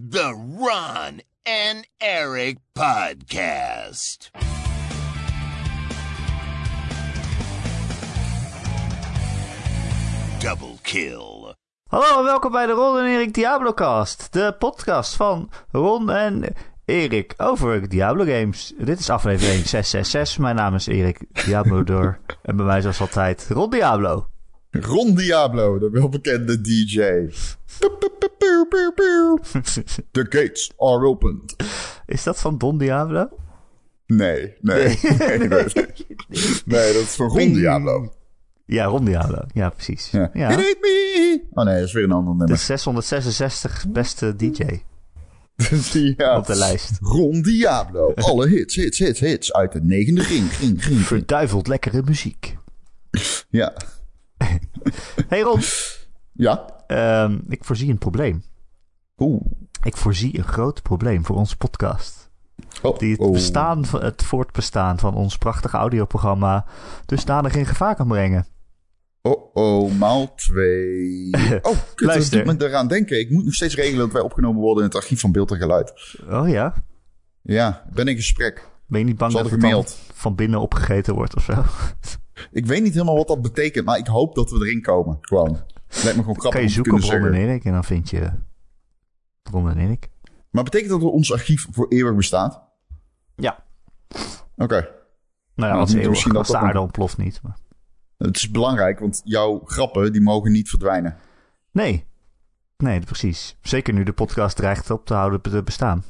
The Ron and Eric Podcast. Double kill. Hallo en welkom bij de Ron en Erik Diablocast. De podcast van Ron en Erik over Diablo games. Dit is aflevering 666. Mijn naam is Erik Diablo en bij mij zoals altijd Ron Diablo. Ron Diablo, de welbekende DJ. The gates are opened. Is dat van Don Diablo? Nee, nee. Nee, nee, nee dat is van Ron Diablo. Ja, Ron Diablo. Ja, precies. Ja. Ja. Me. Oh nee, dat is weer een ander De nummer. 666 beste DJ ja. op de lijst. Ron Diablo. Alle hits, hits, hits, hits. Uit de negende ring, ring, ring. Verduiveld lekkere muziek. Ja. Hey Ron, Ja. ehm, ik voorzie een probleem. Oeh. Ik voorzie een groot probleem voor onze podcast. Oh, Die het, oh. bestaan, het voortbestaan van ons prachtige audioprogramma dusdanig in gevaar kan brengen. Oh, oh, maal twee. Oh, kut, dat Luister. doet me eraan denken. Ik moet nog steeds regelen dat wij opgenomen worden in het archief van beeld en geluid. Oh ja? Ja, ben in gesprek. Ben je niet bang dat het van binnen opgegeten wordt of zo? Ik weet niet helemaal wat dat betekent, maar ik hoop dat we erin komen. Gewoon. Lijkt me gewoon grappig kan je zoeken op Ron en. Erik en dan vind je Ron en Erik. Maar betekent dat ons archief voor eeuwig bestaat? Ja. Oké. Nou ja, Nou, als, eeuwig, misschien dat de aarde ontploft niet. Maar... Het is belangrijk, want jouw grappen die mogen niet verdwijnen. Nee. Nee, precies. Zeker nu de podcast dreigt op te houden te bestaan.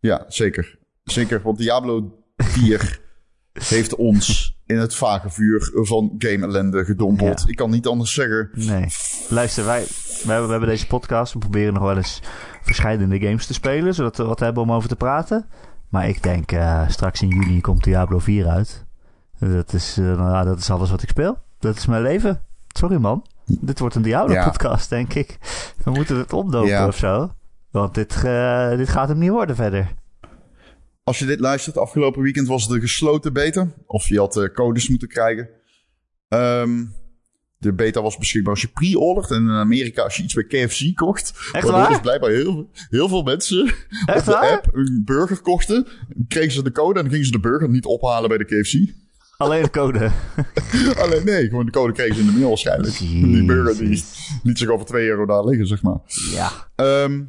Ja, zeker. Zeker, want Diablo 4 heeft ons in het vage vuur van game ellende gedompeld. Ja. Ik kan niet anders zeggen. Nee. Luister, wij, we, hebben, we hebben deze podcast. We proberen nog wel eens verschillende games te spelen, zodat we wat hebben om over te praten. Maar ik denk, eh, straks in juni komt Diablo 4 uit. Dat is, nou, ja, dat is alles wat ik speel. Dat is mijn leven. Sorry man. Dit wordt een Diablo-podcast, denk ik. We moeten het omdopen Ja. of zo. Want dit, eh, dit gaat hem niet worden verder. Als je dit luistert, afgelopen weekend was een gesloten beta. Of je had eh, codes moeten krijgen. Ehm, de beta was beschikbaar als je pre-ordert. En in Amerika als je iets bij KFC kocht. Echt waar? dus blijkbaar heel, heel veel mensen Echt op de waar? app een burger kochten. Kregen ze de code en gingen ze de burger niet ophalen bij de KFC. Alleen de code. Alleen nee, gewoon de code kregen ze in de mail waarschijnlijk. Die burger die liet zich over 2 euro daar liggen, zeg maar. Ja. Ehm,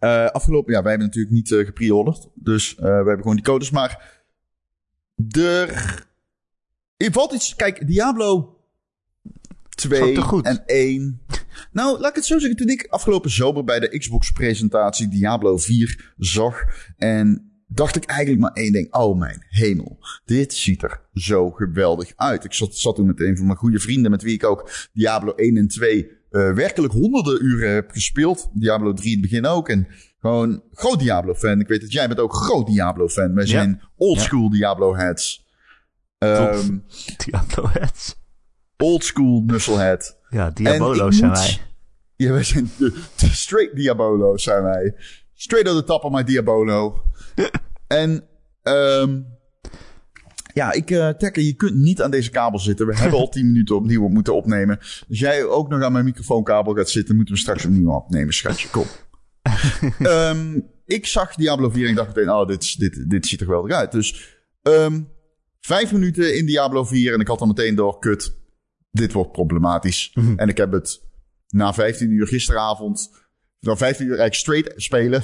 eh, afgelopen, ja, wij hebben natuurlijk niet eh gepre-orderd. Dus eh, we hebben gewoon die codes. Maar er, er valt iets. Kijk, Diablo Zo 2 te goed. en 1. Nou, laat ik het zo zeggen. Toen ik afgelopen zomer bij de Xbox-presentatie Diablo 4 zag. En dacht ik eigenlijk maar één ding. Oh mijn hemel. Dit ziet er zo geweldig uit. Ik zat, zat toen met een van mijn goede vrienden. Met wie ik ook Diablo 1 en 2 eh, werkelijk honderden uren heb gespeeld. Diablo 3 in het begin ook. En gewoon groot Diablo-fan. Ik weet dat jij bent ook groot Diablo-fan. Wij zijn oldschool Diablo-heads. Ehm Diablo heads. oldschool Nusselhead. Ja, Diabolo's zijn moet- wij. Ja, wij zijn de, de straight Diabolo's zijn wij. Straight out the top of my Diabolo. en, ehm ja, ik, eh Tekker, je kunt niet aan deze kabel zitten. We hebben al 10 minuten opnieuw moeten opnemen. Als jij ook nog aan mijn microfoonkabel gaat zitten, moeten we straks opnieuw opnemen, schatje. Kom. Ehm, ik zag Diablo 4 en ik dacht meteen, oh, dit, dit, dit ziet er geweldig uit. Dus, ehm vijf minuten in Diablo 4 en ik had al meteen door, kut, dit wordt problematisch. En ik heb het na 15 uur gisteravond, na 15 uur eigenlijk straight spelen.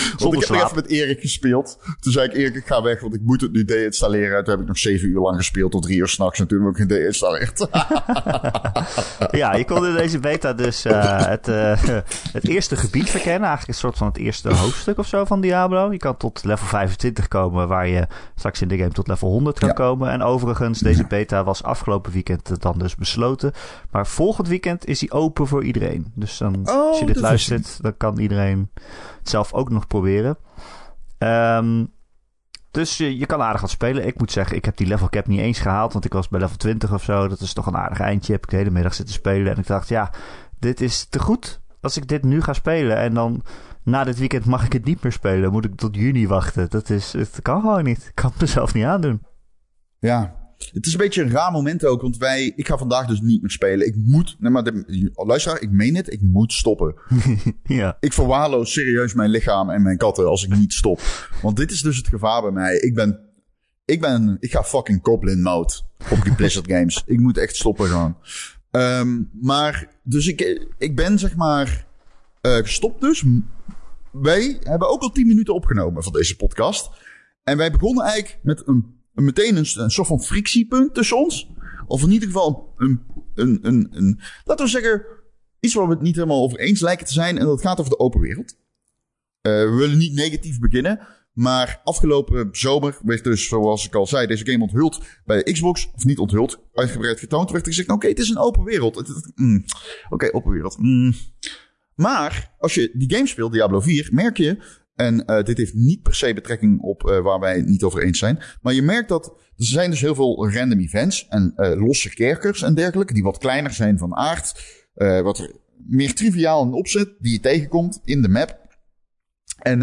Want ik heb nog even met Erik gespeeld. Toen zei ik, Erik, ik ga weg, want ik moet het nu deinstalleren. En toen heb ik nog 7 uur lang gespeeld, tot 3 uur s'nachts. En toen heb ik het gedeinstalleerd. Ja, je kon in deze beta dus eh, het, eh, het eerste gebied verkennen. Eigenlijk een soort van het eerste hoofdstuk of zo van Diablo. Je kan tot level 25 komen, waar je straks in de game tot level 100 kan Ja. komen. En overigens, deze beta was afgelopen weekend dan dus besloten. Maar volgend weekend is hij open voor iedereen. Dus dan, Oh, als je dit dat luistert, dan kan iedereen het zelf ook nog proberen. Ehm, dus je, kan aardig wat spelen. Ik moet zeggen, ik heb die level cap niet eens gehaald. Want ik was bij level 20 of zo. Dat is toch een aardig eindje. Heb ik de hele middag zitten spelen. En ik dacht, ja, dit is te goed. Als ik dit nu ga spelen en dan na dit weekend mag ik het niet meer spelen. Moet ik tot juni wachten. Dat is, het kan gewoon niet. Ik kan mezelf niet aandoen. ja. Het is een beetje een raar moment ook, want wij, ik ga vandaag dus niet meer spelen. Ik moet, nee, maar de, luisteraar, ik meen het, ik moet stoppen. ja. Ik verwaarloos serieus mijn lichaam en mijn katten als ik niet stop. Want dit is dus het gevaar bij mij. Ik ben, ik ben, ik ga fucking Goblin mode op die Blizzard games. Ik moet echt stoppen gewoon. Um, maar, dus ik, ik ben zeg maar uh, gestopt dus. Wij hebben ook al 10 minuten opgenomen van deze podcast. En wij begonnen eigenlijk met een, een meteen een, een, soort van frictiepunt tussen ons. Of in ieder geval een, een, een, een, laten we zeggen, iets waar we het niet helemaal over eens lijken te zijn. En dat gaat over de open wereld. Uh, we willen niet negatief beginnen. Maar afgelopen zomer werd dus, zoals ik al zei, deze game onthuld bij Xbox. Of niet onthuld, uitgebreid getoond. Werd er gezegd, oké, okay, het is een open wereld. Mm, oké, open wereld. Mm. Maar als je die game speelt, Diablo 4, merk je en uh, dit heeft niet per se betrekking op uh, waar wij het niet over eens zijn. Maar je merkt dat er zijn dus heel veel random events en uh, losse kerkers en dergelijke. Die wat kleiner zijn van aard. wat meer triviaal in opzet die je tegenkomt in de map. En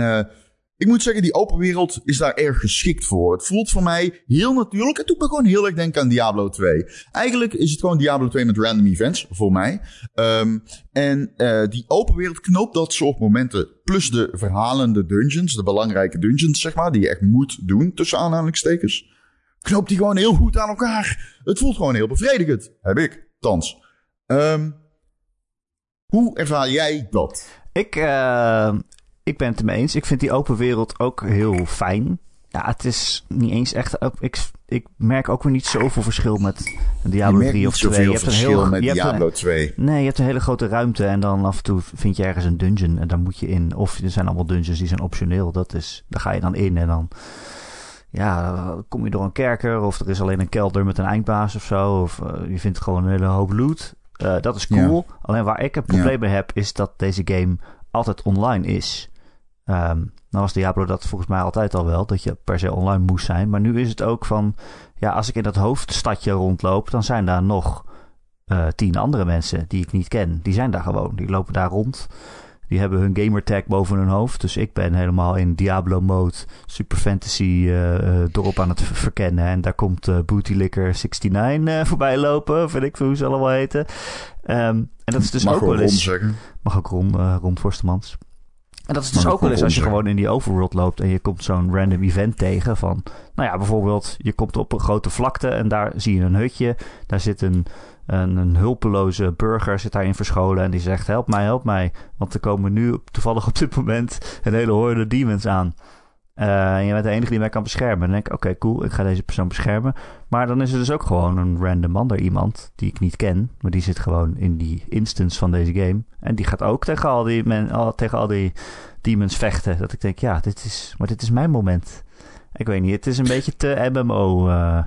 ik moet zeggen, die open wereld is daar erg geschikt voor. Het voelt voor mij heel natuurlijk. Het doet me gewoon heel erg denken aan Diablo 2. Eigenlijk is het gewoon Diablo 2 met random events, voor mij. Um, en uh, die open wereld knoopt dat soort momenten. Plus de verhalende dungeons, de belangrijke dungeons, zeg maar, die je echt moet doen, tussen aanhalingstekens. Knoopt die gewoon heel goed aan elkaar. Het voelt gewoon heel bevredigend. Heb ik, thans. Um, hoe ervaar jij dat? Ik, uh, ik ben het ermee eens. Ik vind die open wereld ook heel fijn. Ja, het is niet eens echt. Ik, ik merk ook weer niet zoveel verschil met Diablo 3 of 2. Je hebt een heel met je Diablo een, 2. Nee, je hebt een hele grote ruimte en dan af en toe vind je ergens een dungeon en daar moet je in. Of er zijn allemaal dungeons die zijn optioneel. Dat is, daar ga je dan in en dan. Ja, kom je door een kerker of er is alleen een kelder met een eindbaas of zo. Of uh, je vindt gewoon een hele hoop loot. Uh, dat is cool. Ja. Alleen waar ik een probleem ja. mee heb, is dat deze game altijd online is. Um, nou was Diablo dat volgens mij altijd al wel, dat je per se online moest zijn. Maar nu is het ook van, ja, als ik in dat hoofdstadje rondloop, dan zijn daar nog uh, tien andere mensen die ik niet ken. Die zijn daar gewoon, die lopen daar rond. Die hebben hun gamertag boven hun hoofd. Dus ik ben helemaal in Diablo-mode, Super Fantasy uh, dorp aan het verkennen. En daar komt uh, Bootyllicker 69 voorbij lopen, vind ik hoe ze allemaal heten. Um, en dat is dus Mag ook wel eens... zeggen. Mag ook rond, rond Forstemans. En dat is dus ook wel eens als je gewoon in die overworld loopt en je komt zo'n random event tegen van, nou ja, bijvoorbeeld je komt op een grote vlakte en daar zie je een hutje. Daar zit een, een, een hulpeloze burger zit daarin verscholen en die zegt help mij, help mij. Want er komen nu toevallig op dit moment een hele horde demons aan. Uh, en je bent de enige die mij kan beschermen. Dan denk ik, oké, okay, cool, ik ga deze persoon beschermen. Maar dan is er dus ook gewoon een random ander iemand die ik niet ken. Maar die zit gewoon in die instance van deze game. En die gaat ook tegen al die, men, al, tegen al die demons vechten. Dat ik denk, ja, dit is, maar dit is mijn moment. Ik weet niet, het is een beetje te MMO uh,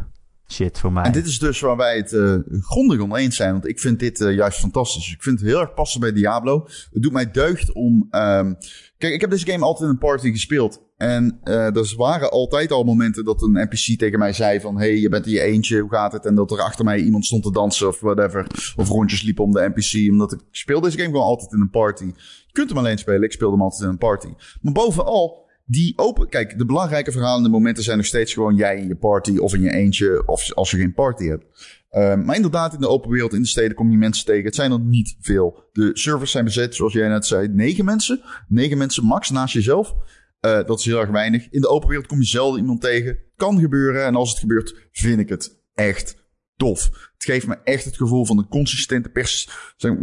shit voor mij. En dit is dus waar wij het uh, grondig oneens zijn. Want ik vind dit uh, juist fantastisch. Ik vind het heel erg passen bij Diablo. Het doet mij deugd om... Um, kijk, ik heb deze game altijd in een party gespeeld. En uh, er waren altijd al momenten dat een NPC tegen mij zei van... hey, je bent in je eentje, hoe gaat het? En dat er achter mij iemand stond te dansen of whatever. Of rondjes liep om de NPC. Omdat ik speel deze game gewoon altijd in een party. Je kunt hem alleen spelen, ik speel hem altijd in een party. Maar bovenal, die open... Kijk, de belangrijke verhalende momenten zijn nog steeds gewoon jij in je party... of in je eentje, of als je geen party hebt. Uh, maar inderdaad, in de open wereld, in de steden kom je mensen tegen. Het zijn er niet veel. De servers zijn bezet, zoals jij net zei, negen mensen. Negen mensen max naast jezelf. Uh, dat is heel erg weinig. In de open wereld kom je zelden iemand tegen. Kan gebeuren. En als het gebeurt, vind ik het echt tof. Het geeft me echt het gevoel van een consistente pers,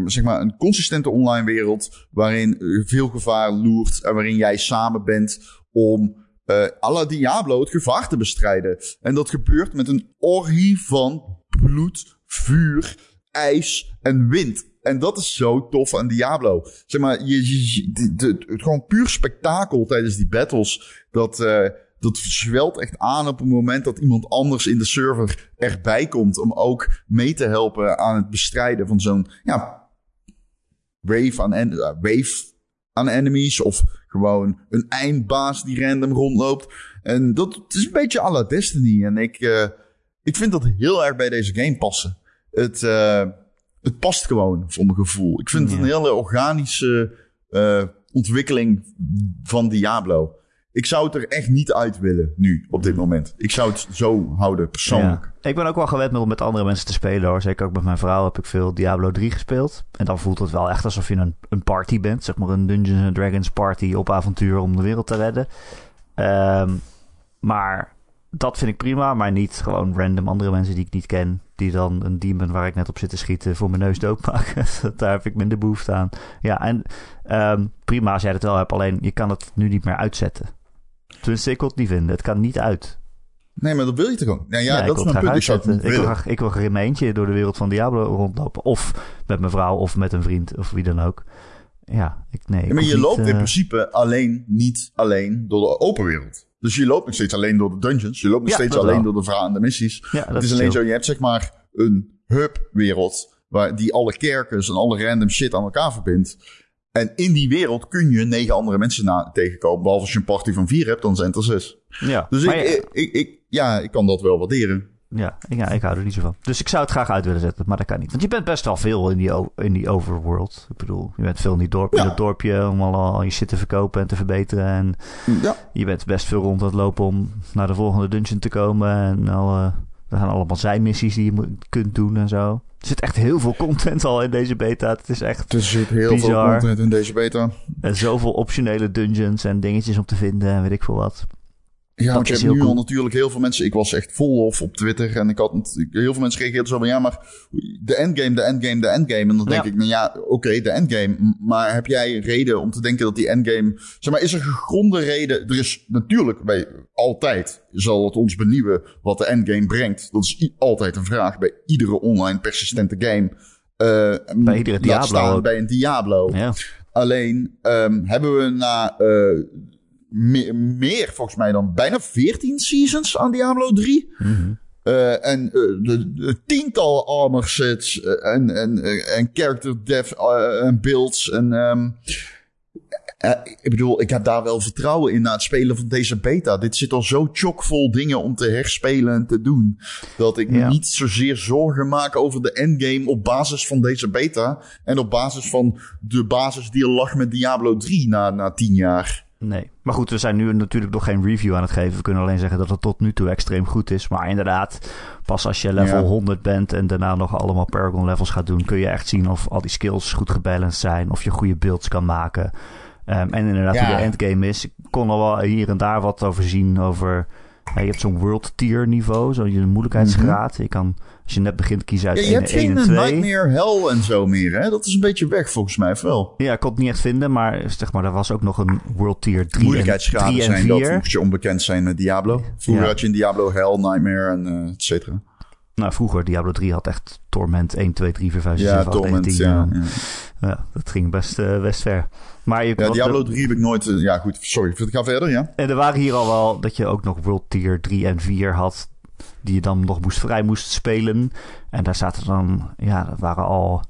zeg maar een consistente online wereld waarin veel gevaar loert en waarin jij samen bent om uh, à la Diablo het gevaar te bestrijden. En dat gebeurt met een orgie van bloed, vuur, ijs en wind. En dat is zo tof aan Diablo. Zeg maar, je, het gewoon puur spektakel tijdens die battles. Dat, uh, dat zwelt echt aan op het moment dat iemand anders in de server erbij komt. Om ook mee te helpen aan het bestrijden van zo'n ja, wave, aan en, uh, wave aan enemies. Of gewoon een eindbaas die random rondloopt. En dat het is een beetje à la Destiny. En ik, uh, ik vind dat heel erg bij deze game passen. Het, uh, het past gewoon voor mijn gevoel. Ik vind het een hele organische uh, ontwikkeling van Diablo. Ik zou het er echt niet uit willen nu, op dit moment. Ik zou het zo houden, persoonlijk. Ik ben ook wel gewend om met andere mensen te spelen hoor. Zeker ook met mijn vrouw heb ik veel Diablo 3 gespeeld. En dan voelt het wel echt alsof je een, een party bent. Zeg maar een Dungeons Dragons party op avontuur om de wereld te redden. Ehm, maar dat vind ik prima, maar niet gewoon random andere mensen die ik niet ken. Die dan een demon waar ik net op zit te schieten voor mijn neus doodmaken. Daar heb ik minder behoefte aan. Ja, en um, prima als jij het wel hebt. Alleen je kan het nu niet meer uitzetten. Tenminste, ik wil het niet vinden. Het kan niet uit. Nee, maar dat wil je toch ook? Nou ja, ja dat is mijn punt. Ik, zou ik, wil graag, ik wil graag in mijn eentje door de wereld van Diablo rondlopen. Of met mijn vrouw, of met een vriend, of wie dan ook. Ja, ik, nee. Ja, maar je loopt in uh... principe alleen, niet alleen door de open wereld. Dus je loopt nog steeds alleen door de dungeons. Je loopt nog ja, steeds alleen door de verhalen en de missies. Ja, het is alleen zo, je hebt zeg maar een hub-wereld... Waar die alle kerkers en alle random shit aan elkaar verbindt. En in die wereld kun je negen andere mensen na tegenkomen. Behalve als je een party van vier hebt, dan zijn het er zes. Ja, dus ik, ik, ik, ik, ja, ik kan dat wel waarderen. Ja, ja, ik hou er niet zo van. Dus ik zou het graag uit willen zetten, maar dat kan niet. Want je bent best wel veel in die, in die overworld. Ik bedoel, je bent veel in, die dorp, in het dorpje om al, al je shit te verkopen en te verbeteren. En ja. je bent best veel rond aan het lopen om naar de volgende dungeon te komen. En al, uh, er gaan allemaal zijmissies die je kunt doen en zo. Er zit echt heel veel content al in deze beta. Het is echt Er zit heel bizar. veel content in deze beta. En zoveel optionele dungeons en dingetjes om te vinden en weet ik veel wat. Ja, want je hebt nu al natuurlijk heel veel mensen. Ik was echt vol of op Twitter en ik had heel veel mensen reageerden zo van ja, maar de endgame, de endgame, de endgame. En dan denk ik, nou ja, oké, de endgame. Maar heb jij reden om te denken dat die endgame. Zeg maar, is er gegronde reden? Er is natuurlijk bij altijd zal het ons benieuwen wat de endgame brengt. Dat is altijd een vraag bij iedere online persistente game. Uh, bij iedere Diablo. Staan bij een Diablo. Ja. Alleen um, hebben we na. Uh, meer, meer, volgens mij dan bijna 14 seasons aan Diablo 3. Mm -hmm. uh, en uh, de, de, tiental armor sets uh, en, en, en character depth en builds. En um, ik bedoel, ik heb daar wel vertrouwen in na het spelen van deze beta. Dit zit al zo chockvol dingen om te herspelen en te doen. Dat ik ja. niet zozeer zorgen maak over de endgame op basis van deze beta. En op basis van de basis die er lag met Diablo 3 na, na 10 jaar. Nee. Maar goed, we zijn nu natuurlijk nog geen review aan het geven. We kunnen alleen zeggen dat het tot nu toe extreem goed is. Maar inderdaad, pas als je level ja. 100 bent en daarna nog allemaal Paragon levels gaat doen, kun je echt zien of al die skills goed gebalanced zijn. Of je goede builds kan maken. Um, en inderdaad, ja. hoe de endgame is. Ik kon al wel hier en daar wat over zien over je hebt zo'n world tier niveau, zo'n moeilijkheidsgraad. Mm -hmm. Je kan, als je net begint, kiezen uit ja, 1, je hebt 1 geen en 2. Nightmare Hell en zo meer, hè? Dat is een beetje weg volgens mij, of wel? Ja, ik kon het niet echt vinden, maar zeg maar, er was ook nog een world tier 3 Moeilijkheidsgraden en, 3 en zijn 4. dat moest je onbekend zijn met Diablo. Vroeger ja. had je in Diablo Hell, Nightmare en uh, et cetera. Nou, vroeger, Diablo 3 had echt Torment 1, 2, 3, 4, 5, 6, ja, 7, 8, Torment, 9, 10. ja, ja. ja. dat ging best, uh, best ver. Maar je, ja, Diablo 3 heb ik nooit... Uh, ja, goed, sorry. Ik ga verder, ja. En er waren hier al wel dat je ook nog World Tier 3 en 4 had... die je dan nog moest, vrij moest spelen. En daar zaten dan... Ja, dat waren al...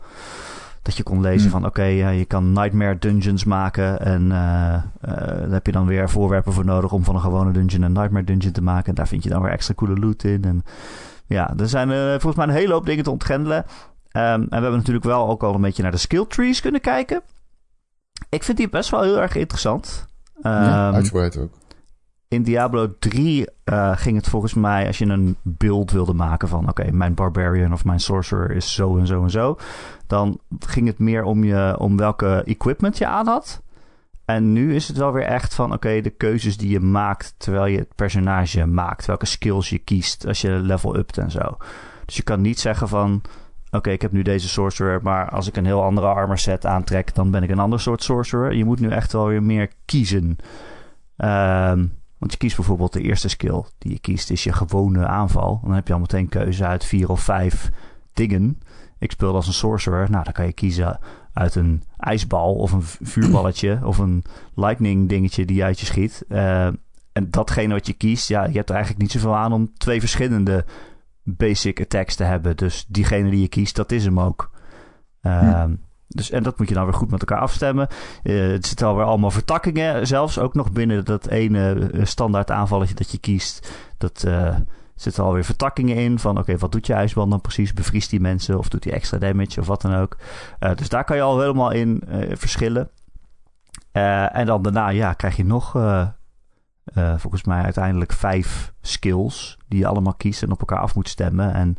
Dat je kon lezen hmm. van oké, okay, ja, je kan Nightmare Dungeons maken. En uh, uh, daar heb je dan weer voorwerpen voor nodig om van een gewone dungeon een Nightmare Dungeon te maken. En daar vind je dan weer extra coole loot in. En ja, er zijn uh, volgens mij een hele hoop dingen te ontgrendelen. Um, en we hebben natuurlijk wel ook al een beetje naar de skill trees kunnen kijken. Ik vind die best wel heel erg interessant. Um, ja, uitgebreid ook. In Diablo 3 uh, ging het volgens mij, als je een build wilde maken van... oké, mijn barbarian of mijn sorcerer is zo en zo en zo... dan ging het meer om, je, om welke equipment je aan had. En nu is het wel weer echt van, oké, de keuzes die je maakt... terwijl je het personage maakt. Welke skills je kiest als je level upt en zo. Dus je kan niet zeggen van... Oké, ik heb nu deze sorcerer, maar als ik een heel andere armor set aantrek, dan ben ik een ander soort sorcerer. Je moet nu echt wel weer meer kiezen. Um, want je kiest bijvoorbeeld de eerste skill die je kiest, is je gewone aanval. Dan heb je al meteen keuze uit vier of vijf dingen. Ik speel als een sorcerer. Nou, dan kan je kiezen uit een ijsbal of een vuurballetje of een lightning dingetje die uit je schiet. Uh, en datgene wat je kiest, ja, je hebt er eigenlijk niet zoveel aan om twee verschillende basic attacks te hebben. Dus diegene die je kiest, dat is hem ook. Uh. Dus, en dat moet je dan weer goed met elkaar afstemmen. Uh, het zitten alweer allemaal vertakkingen. Zelfs ook nog binnen dat ene standaard aanvalletje dat je kiest. Dat uh, zitten alweer vertakkingen in. Van oké, wat doet je ijsbal dan precies? Bevriest die mensen of doet hij extra damage of wat dan ook? Dus daar kan je al helemaal in verschillen. en dan daarna ja, krijg je nog eh, volgens mij uiteindelijk vijf skills die je allemaal kiest en op elkaar af moet stemmen. En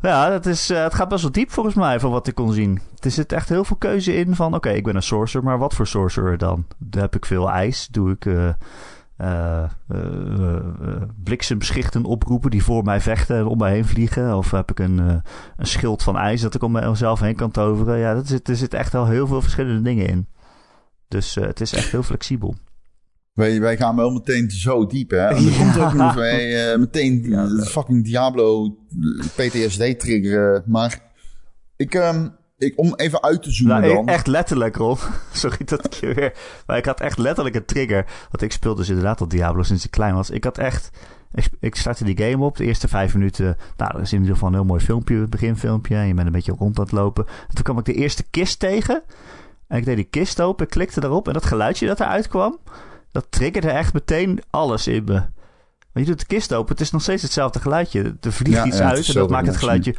ja, dat is, eh, het gaat best wel diep volgens mij van wat ik kon zien. Er zit echt heel veel keuze in van oké, ik ben een sorcerer, maar wat voor sorcerer dan? Heb ik veel ijs, doe ik... eh, eh, bliksemschichten oproepen die voor mij vechten en om mij heen vliegen. Of heb ik een, een schild van ijs dat ik om mezelf heen kan toveren. Ja, dat zit, er zit echt al heel veel verschillende dingen in. Dus het is echt heel flexibel. Wij, wij gaan wel meteen zo diep, hè? En er komt ook nog wij, eh, meteen Ja, de fucking Diablo PTSD triggeren. Maar ik, ehm, ik, om even uit te zoomen Nou, dan. echt letterlijk, Ron. Sorry dat ik je weer... Maar ik had echt letterlijk een trigger. Want ik speelde dus inderdaad al Diablo sinds ik klein was. Ik had echt... Ik, ik startte die game op. De eerste vijf minuten... Nou, dat is in ieder geval een heel mooi filmpje. Het beginfilmpje. En je bent een beetje rond aan het lopen. En toen kwam ik de eerste kist tegen. En ik deed die kist open. Ik klikte erop. En dat geluidje dat eruit kwam... Dat triggerde echt meteen alles in me. Maar je doet de kist open. Het is nog steeds hetzelfde geluidje. Er vliegt Ja, iets ja, uit. En dat maakt het geluidje...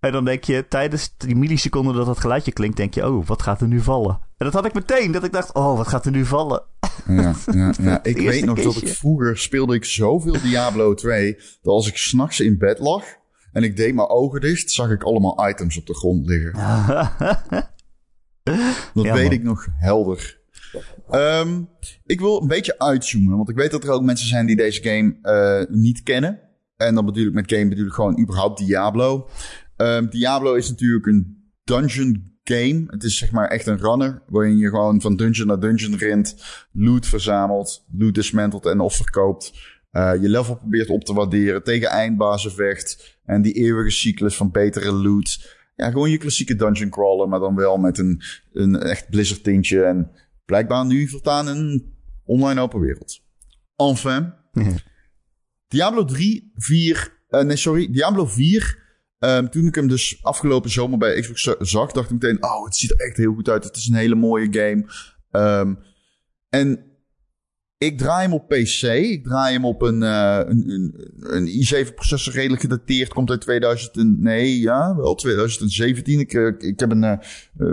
En dan denk je, tijdens die milliseconden dat dat geluidje klinkt, denk je, oh, wat gaat er nu vallen? En dat had ik meteen, dat ik dacht, oh, wat gaat er nu vallen? Ja, ja, ja. Ik weet nog dat ik vroeger speelde ik zoveel Diablo 2... dat als ik s'nachts in bed lag en ik deed mijn ogen dicht... zag ik allemaal items op de grond liggen. Dat weet ik nog helder. Ehm, ik wil een beetje uitzoomen, want ik weet dat er ook mensen zijn die deze game eh, niet kennen. En dan bedoel ik met game bedoel ik gewoon überhaupt Diablo. Ehm, Diablo is natuurlijk een dungeon game. Het is zeg maar echt een runner, waarin je gewoon van dungeon naar dungeon rent, loot verzamelt, loot dismantelt en of verkoopt. Eh, je level probeert op te waarderen, tegen eindbazen vecht. En die eeuwige cyclus van betere loot. Ja, gewoon je klassieke dungeon crawler, maar dan wel met een, een echt Blizzard tintje. En blijkbaar nu voortaan een online open wereld. Enfin. Diablo 3, 4, eh, nee sorry, Diablo 4. ehm, toen ik hem dus afgelopen zomer bij Xbox za- zag, dacht ik meteen, oh, het ziet er echt heel goed uit. Het is een hele mooie game. Ehm, en ik draai hem op PC. Ik draai hem op een, eh, een, een, een i7 processor redelijk gedateerd. Komt uit 2000 en, nee, ja, wel 2017. Ik, eh, ik heb een,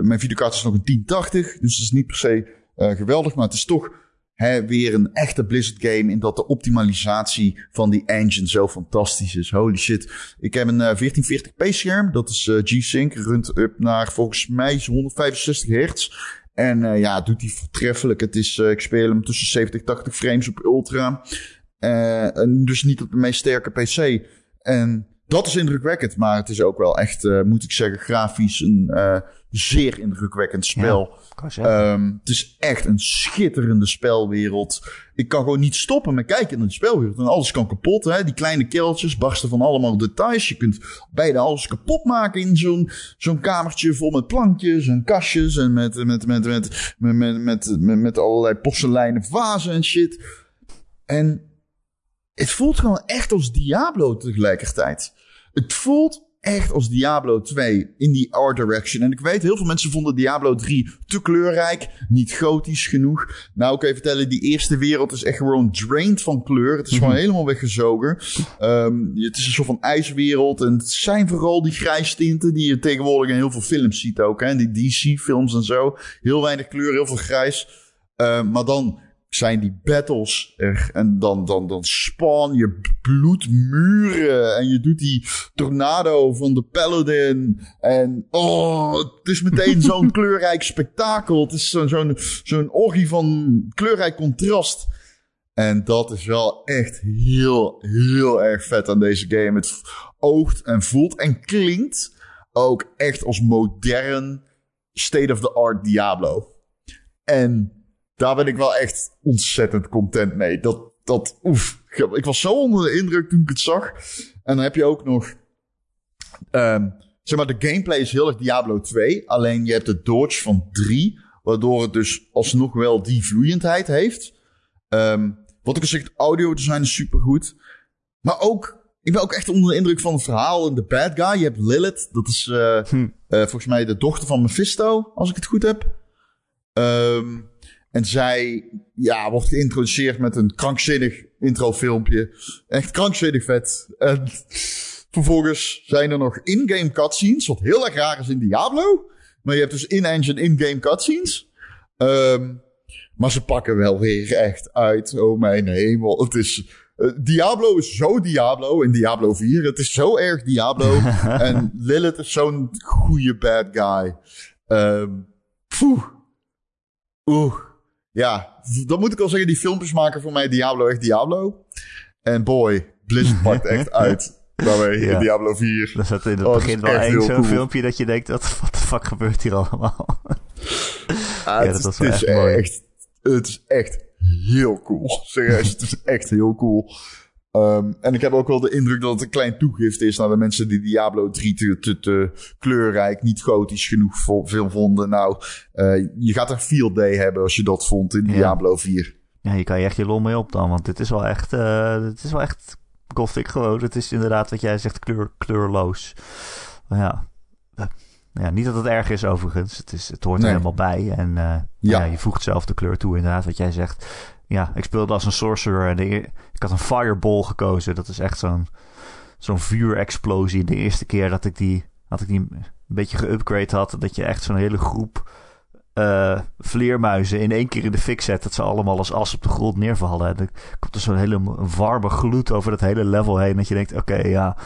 mijn videokaart is nog een 1080. Dus dat is niet per se eh, geweldig. Maar het is toch hè, weer een echte Blizzard game. In dat de optimalisatie van die engine zo fantastisch is. Holy shit. Ik heb een eh, 1440p scherm. Dat is eh, G-Sync. Runt up naar volgens mij 165 hertz. En eh, ja, doet hij voortreffelijk. Het is, ik speel hem tussen 70 en 80 frames op ultra. Dus niet op de meest sterke PC. En dat is indrukwekkend. Maar het is ook wel echt, eh, moet ik zeggen, grafisch een eh, zeer indrukwekkend spel. Ehm, het is echt een schitterende spelwereld. Ik kan gewoon niet stoppen met kijken naar die spelwereld. En alles kan kapot. Die kleine keltjes barsten van allemaal details. Je kunt bijna alles kapot maken in zo'n zo'n kamertje vol met plankjes en kastjes. En met, met, met, met, met, met, met, met allerlei porseleinen vazen en shit. En het voelt gewoon echt als Diablo tegelijkertijd. Het voelt echt als Diablo 2 in die art direction. En ik weet, heel veel mensen vonden Diablo 3 te kleurrijk, niet gotisch genoeg. Nou, ik kan je vertellen, die eerste wereld is echt gewoon drained van kleur. Het is gewoon helemaal weggezogen. Ehm, het is een soort van ijswereld. En het zijn vooral die grijstinten die je tegenwoordig in heel veel films ziet ook. Hè? Die DC-films en zo. Heel weinig kleur, heel veel grijs. Ehm, maar dan zijn die battles er. En dan, dan, dan spawn je bloedmuren. En je doet die tornado van de paladin. En oh, het is meteen zo'n kleurrijk spektakel. Het is zo'n zo'n zo'n orgie van kleurrijk contrast. En dat is wel echt heel, heel erg vet aan deze game. Het oogt en voelt en klinkt ook echt als modern state-of-the-art Diablo. En daar ben ik wel echt ontzettend content mee. Dat, dat, oef. Ik was zo onder de indruk toen ik het zag. En dan heb je ook nog, ehm, zeg maar, de gameplay is heel erg Diablo 2. Alleen je hebt de dodge van 3, waardoor het dus alsnog wel die vloeiendheid heeft. Ehm, wat ik al zeg, het audio design is supergoed. Maar ook, ik ben ook echt onder de indruk van het verhaal en de bad guy. Je hebt Lilith, dat is eh, eh, volgens mij de dochter van Mephisto, als ik het goed heb. Ehm, en zij ja, wordt geïntroduceerd met een krankzinnig introfilmpje. Echt krankzinnig vet. En vervolgens zijn er nog in-game cutscenes, wat heel erg raar is in Diablo. Maar je hebt dus in-engine in-game cutscenes. Ehm, Maar ze pakken wel weer echt uit. Oh mijn hemel. Het is. eh, Diablo is zo Diablo in Diablo 4. Het is zo erg Diablo. en Lilith is zo'n goede bad guy. Poeh. Oeh. Ja, dan moet ik al zeggen, die filmpjes maken voor mij Diablo echt Diablo. En boy, Blizzard pakt echt uit. Daarmee Ja. in Diablo 4. Er zat in het Oh, begin wel één zo'n cool. filmpje dat je denkt, wat de fuck gebeurt hier allemaal? Ah, Ja, het, dat is- was wel het is echt mooi. echt, het is echt heel cool. Serieus, het is echt heel cool. Ehm, en ik heb ook wel de indruk dat het een klein toegift is naar de mensen die Diablo 3 te, te, te kleurrijk, niet gotisch genoeg vo- veel vonden. Nou, eh, je gaat er field day hebben als je dat vond in Ja. Diablo 4. Ja, je kan je echt je lol mee op dan, want dit is wel echt, eh dit is wel echt gothic gewoon. Het is inderdaad wat jij zegt, kleur, kleurloos. Maar ja, eh, ja, niet dat het erg is overigens. Het, is, het hoort er Nee. helemaal bij. En ja. Ja. je voegt zelf de kleur toe, inderdaad, wat jij zegt. Ja, ik speelde als een sorcerer en ik had een fireball gekozen. Dat is echt zo'n zo'n vuurexplosie. De eerste keer dat ik die, dat ik die een beetje geupgrade had, dat je echt zo'n hele groep eh, vleermuizen in één keer in de fik zet. Dat ze allemaal als as op de grond neervallen. En dan komt er zo'n hele warme gloed over dat hele level heen. Dat je denkt, oké, ja,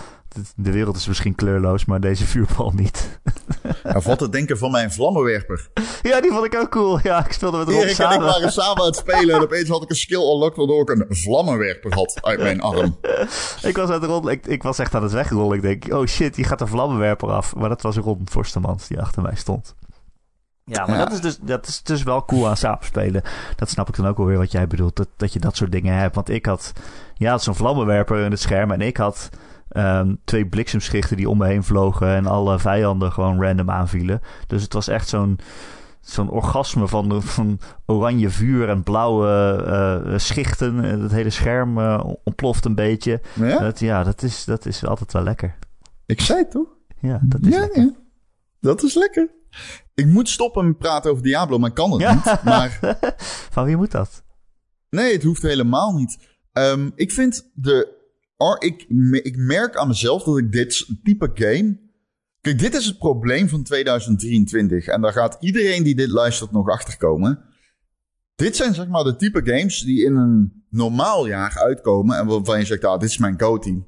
de wereld is misschien kleurloos, maar deze vuurbal niet. Nou, wat te denken van mijn vlammenwerper. ja, die vond ik ook cool. Ja, ik speelde met Rob Erik en ik samen. waren samen aan het spelen en opeens had ik een skill unlocked waardoor ik een vlammenwerper had uit mijn arm. Ik was, aan het rond, ik, ik was echt aan het wegrollen. Ik denk, oh shit, hier gaat een vlammenwerper af. Maar dat was Ron Forstemans die achter mij stond. Ja, maar Ja. Dat, is dus, dat is dus wel cool aan samenspelen. Dat snap ik dan ook wel weer wat jij bedoelt. Dat, dat je dat soort dingen hebt. Want ik had, ja, had zo'n vlammenwerper in het scherm. En ik had ehm, twee bliksemschichten die om me heen vlogen. En alle vijanden gewoon random aanvielen. Dus het was echt zo'n zo'n orgasme van, van oranje vuur en blauwe eh, schichten. En Het hele scherm eh, ontploft een beetje. Ja, Dat, ja, dat is, dat is altijd wel lekker. ik zei het toch? Ja, dat is Ja, lekker. ja. Dat is lekker. Ik moet stoppen met praten over Diablo, maar ik kan het Ja. niet. Maar Van wie moet dat? nee, het hoeft helemaal niet. Ehm, ik vind de... or- ik, ik merk aan mezelf dat ik dit type game... Kijk, dit is het probleem van 2023. En daar gaat iedereen die dit luistert nog achter komen. Dit zijn zeg maar de type games die in een normaal jaar uitkomen. En waarvan je zegt, ah, dit is mijn go-team.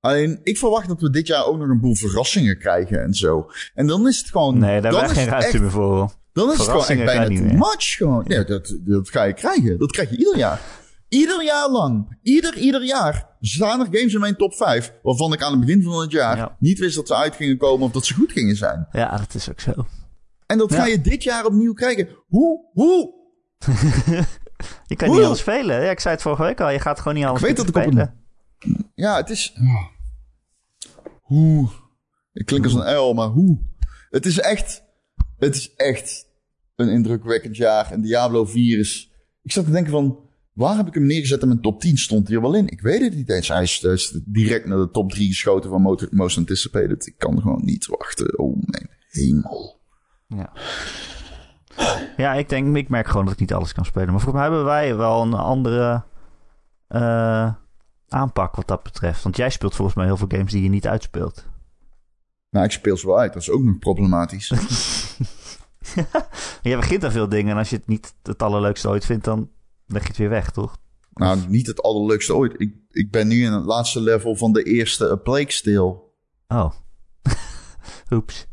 Alleen, ik verwacht dat we dit jaar ook nog een boel verrassingen krijgen en zo. En dan is het gewoon... Nee, daar dan hebben we geen het ruimte meer voor. Dan is het gewoon echt bijna too much. Gewoon. Ja, dat, dat ga je krijgen. Dat krijg je ieder jaar. Ieder jaar lang. Ieder, ieder jaar. Staan er games in mijn top 5. Waarvan ik aan het begin van het jaar Ja. niet wist dat ze uit gingen komen of dat ze goed gingen zijn. Ja, dat is ook zo. En dat Ja. ga je dit jaar opnieuw krijgen. Hoe? Hoe? Je kan niet alles spelen. Ja, ik zei het vorige week al. Je gaat gewoon niet alles Ik weet dat ik op spelen. Ja, het is. oh. Hoe? Ik klink als een L, maar hoe? Het is echt. Het is echt een indrukwekkend jaar. En Diablo 4 is. Ik zat te denken van. Waar heb ik hem neergezet in mijn top 10? Stond hij er wel in? Ik weet het niet eens. Hij is, hij is direct naar de top 3 geschoten van Mo- Most Anticipated. Ik kan gewoon niet wachten. Oh mijn hemel. Ja. ja, ik denk, ik merk gewoon dat ik niet alles kan spelen. Maar volgens mij hebben wij wel een andere eh, aanpak wat dat betreft. Want jij speelt volgens mij heel veel games die je niet uitspeelt. Nou, ik speel ze wel uit. Dat is ook nog problematisch. Je begint aan veel dingen en als je het niet het allerleukste ooit vindt, dan leg je het weer weg, toch? nou, niet het allerleukste ooit. Ik, ik ben nu in het laatste level van de eerste A Plague Tale. Oh. Oeps.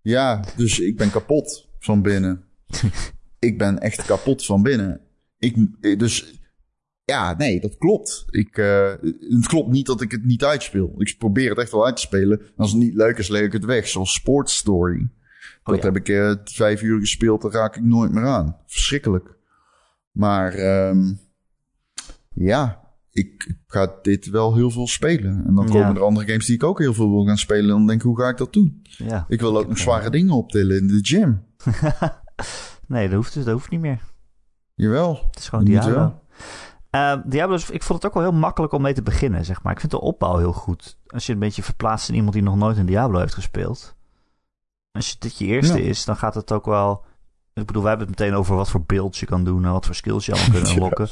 Ja, dus ik ben kapot van binnen. ik ben echt kapot van binnen. Ik, dus ja, nee, dat klopt. Ik, eh, het klopt niet dat ik het niet uitspeel. Ik probeer het echt wel uit te spelen. En als het niet leuk is, leg ik het weg. Zoals Sports Story. dat ja. heb ik eh, vijf uur gespeeld, daar raak ik nooit meer aan. Verschrikkelijk. Maar ehm, ja, ik ga dit wel heel veel spelen. En dan Ja. komen er andere games die ik ook heel veel wil gaan spelen. En dan denk ik, hoe ga ik dat doen? Ja. Ik wil ook nog zware dingen optillen in de gym. Nee, dat hoeft, dus, dat hoeft niet meer. Jawel. Het is gewoon Diablo. wel. Eh, Diablo, ik vond het ook wel heel makkelijk om mee te beginnen, zeg maar. Ik vind de opbouw heel goed. Als je een beetje verplaatst in iemand die nog nooit een Diablo heeft gespeeld. Als je, dit je eerste Ja. is, dan gaat het ook wel... Ik bedoel, wij hebben het meteen over wat voor beelds je kan doen... en wat voor skills je allemaal kunnen Ja. unlocken.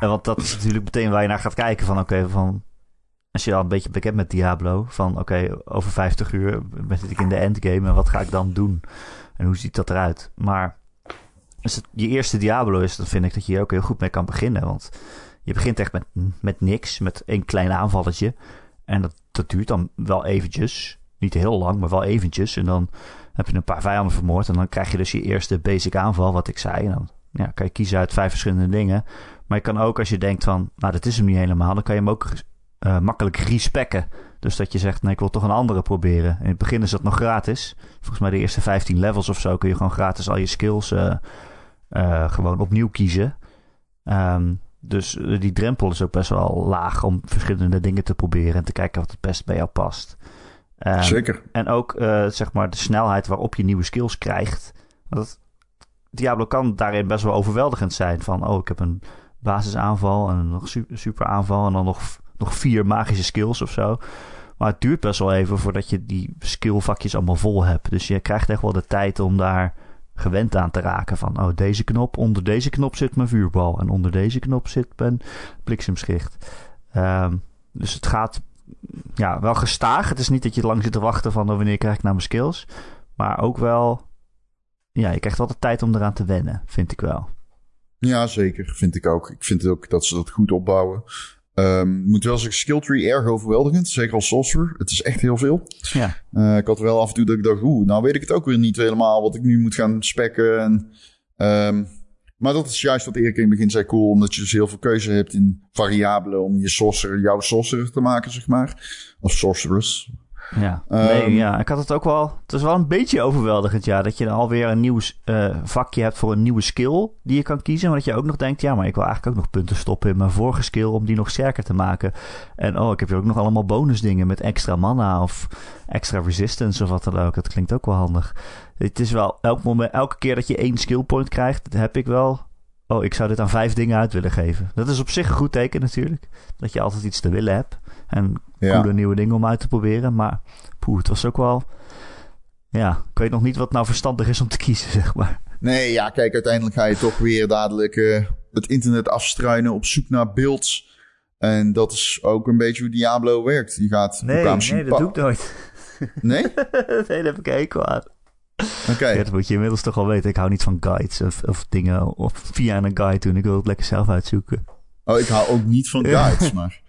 En want dat is natuurlijk meteen waar je naar gaat kijken van... oké, van... Als je al een beetje bekend met Diablo... van oké, over 50 uur ben zit ik in de endgame... en wat ga ik dan doen? En hoe ziet dat eruit? Maar als het je eerste Diablo is, dan vind ik dat je hier ook heel goed mee kan beginnen. Want je begint echt met, met niks, met één klein aanvalletje. En dat, dat duurt dan wel eventjes. Niet heel lang, maar wel eventjes. En dan heb je een paar vijanden vermoord. En dan krijg je dus je eerste basic aanval, wat ik zei. En dan ja, kan je kiezen uit vijf verschillende dingen. Maar je kan ook, als je denkt van, nou, dat is hem niet helemaal, dan kan je hem ook uh, makkelijk respecken. Dus dat je zegt, nee, ik wil toch een andere proberen. In het begin is dat nog gratis. Volgens mij de eerste 15 levels of zo kun je gewoon gratis al je skills uh, uh, gewoon opnieuw kiezen. Um, dus die drempel is ook best wel laag om verschillende dingen te proberen en te kijken wat het best bij jou past. Um, Zeker. En ook uh, zeg maar de snelheid waarop je nieuwe skills krijgt. Dat, Diablo kan daarin best wel overweldigend zijn. Van, oh, ik heb een basisaanval en nog super, super aanval en dan nog, nog vier magische skills of zo. Maar het duurt best wel even voordat je die skillvakjes allemaal vol hebt. Dus je krijgt echt wel de tijd om daar gewend aan te raken. Van, oh, deze knop, onder deze knop zit mijn vuurbal. En onder deze knop zit mijn bliksemschicht. Um, dus het gaat ja, wel gestaag. Het is niet dat je lang zit te wachten van oh, wanneer krijg ik nou mijn skills. Maar ook wel, ja, je krijgt altijd tijd om eraan te wennen, vind ik wel. Ja, zeker. Vind ik ook. Ik vind ook dat ze dat goed opbouwen. Um, moet wel zeggen, skill tree erg overweldigend. Zeker als sorcerer. Het is echt heel veel. Ja. Uh, ik had wel af en toe dat ik dacht, oeh, nou weet ik het ook weer niet helemaal wat ik nu moet gaan spekken. En, um, maar dat is juist wat Erik in het begin zei cool, omdat je dus heel veel keuze hebt in variabelen om je sorcerer, jouw sorcerer te maken, zeg maar. Of sorceress. Ja, nee, um, ja, ik had het ook wel. Het is wel een beetje overweldigend, ja. Dat je dan alweer een nieuw uh, vakje hebt voor een nieuwe skill die je kan kiezen. Maar dat je ook nog denkt, ja, maar ik wil eigenlijk ook nog punten stoppen in mijn vorige skill om die nog sterker te maken. En oh, ik heb hier ook nog allemaal bonusdingen met extra mana of extra resistance of wat dan ook. Dat klinkt ook wel handig. Het is wel elk moment, elke keer dat je één skill point krijgt, heb ik wel. Oh, ik zou dit aan vijf dingen uit willen geven. Dat is op zich een goed teken natuurlijk. Dat je altijd iets te willen hebt. En ja. coole nieuwe dingen om uit te proberen. Maar poeh, het was ook wel... Ja, ik weet nog niet wat nou verstandig is om te kiezen, zeg maar. Nee, ja, kijk, uiteindelijk ga je toch weer dadelijk uh, het internet afstruinen op zoek naar beelds. En dat is ook een beetje hoe Diablo werkt. Je gaat nee, nee, dat doe ik nooit. Nee? nee, daar heb ik hekel aan. Oké. Okay. Dat moet je inmiddels toch al weten. Ik hou niet van guides of, of dingen of via een guide doen. Ik wil het lekker zelf uitzoeken. Oh, ik hou ook niet van guides, maar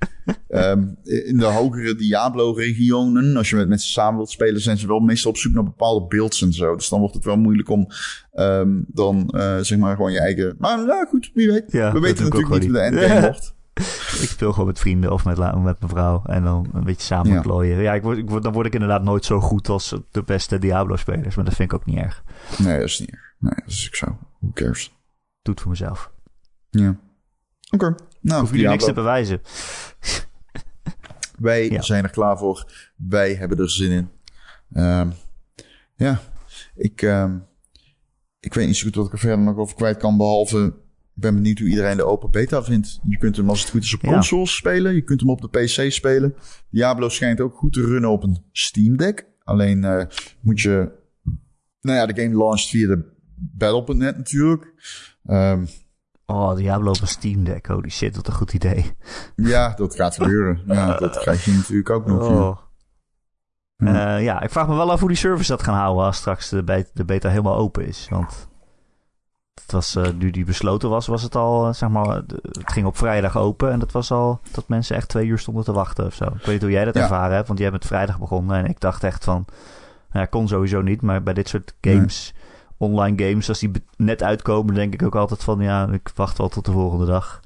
um, in de hogere Diablo-regionen, als je met mensen samen wilt spelen, zijn ze wel meestal op zoek naar bepaalde beelds en zo. Dus dan wordt het wel moeilijk om um, dan uh, zeg maar gewoon je eigen. Maar ja, goed, wie weet. Ja, We weten natuurlijk niet hoe de endgame wordt. ik speel gewoon met vrienden of met, met mijn vrouw en dan een beetje samen ja. klooien. Ja, ik word, ik word, dan word ik inderdaad nooit zo goed als de beste Diablo-spelers, maar dat vind ik ook niet erg. Nee, dat is niet erg. Nee, dat is ik zo. Who cares? Doe het voor mezelf. Ja. Oké. Okay. Nou, Hoef jullie niks te bewijzen. Wij ja. zijn er klaar voor. Wij hebben er zin in. Um, ja, ik, um, ik weet niet zo goed wat ik er verder nog over kwijt kan. Behalve, ik ben benieuwd hoe iedereen de open beta vindt. Je kunt hem als het goed is op consoles ja. spelen. Je kunt hem op de PC spelen. Diablo schijnt ook goed te runnen op een Steam Deck. Alleen uh, moet je... Nou ja, de game launcht via de Battle.net natuurlijk. Um, Oh, Diablo op een Steam Deck. Holy shit, wat een goed idee. Ja, dat gaat gebeuren. Ja, dat krijg je natuurlijk ook nog. Oh. Ja. Uh, ja, ik vraag me wel af hoe die service dat gaan houden als straks de beta, de beta helemaal open is. Want het was, uh, nu die besloten was, was het al, uh, zeg maar, het ging op vrijdag open. En dat was al dat mensen echt twee uur stonden te wachten of zo. Ik weet niet hoe jij dat ja. ervaren hebt, want jij bent vrijdag begonnen. En ik dacht echt van, ja, kon sowieso niet. Maar bij dit soort games... Nee online games, als die net uitkomen, denk ik ook altijd van ja, ik wacht wel tot de volgende dag.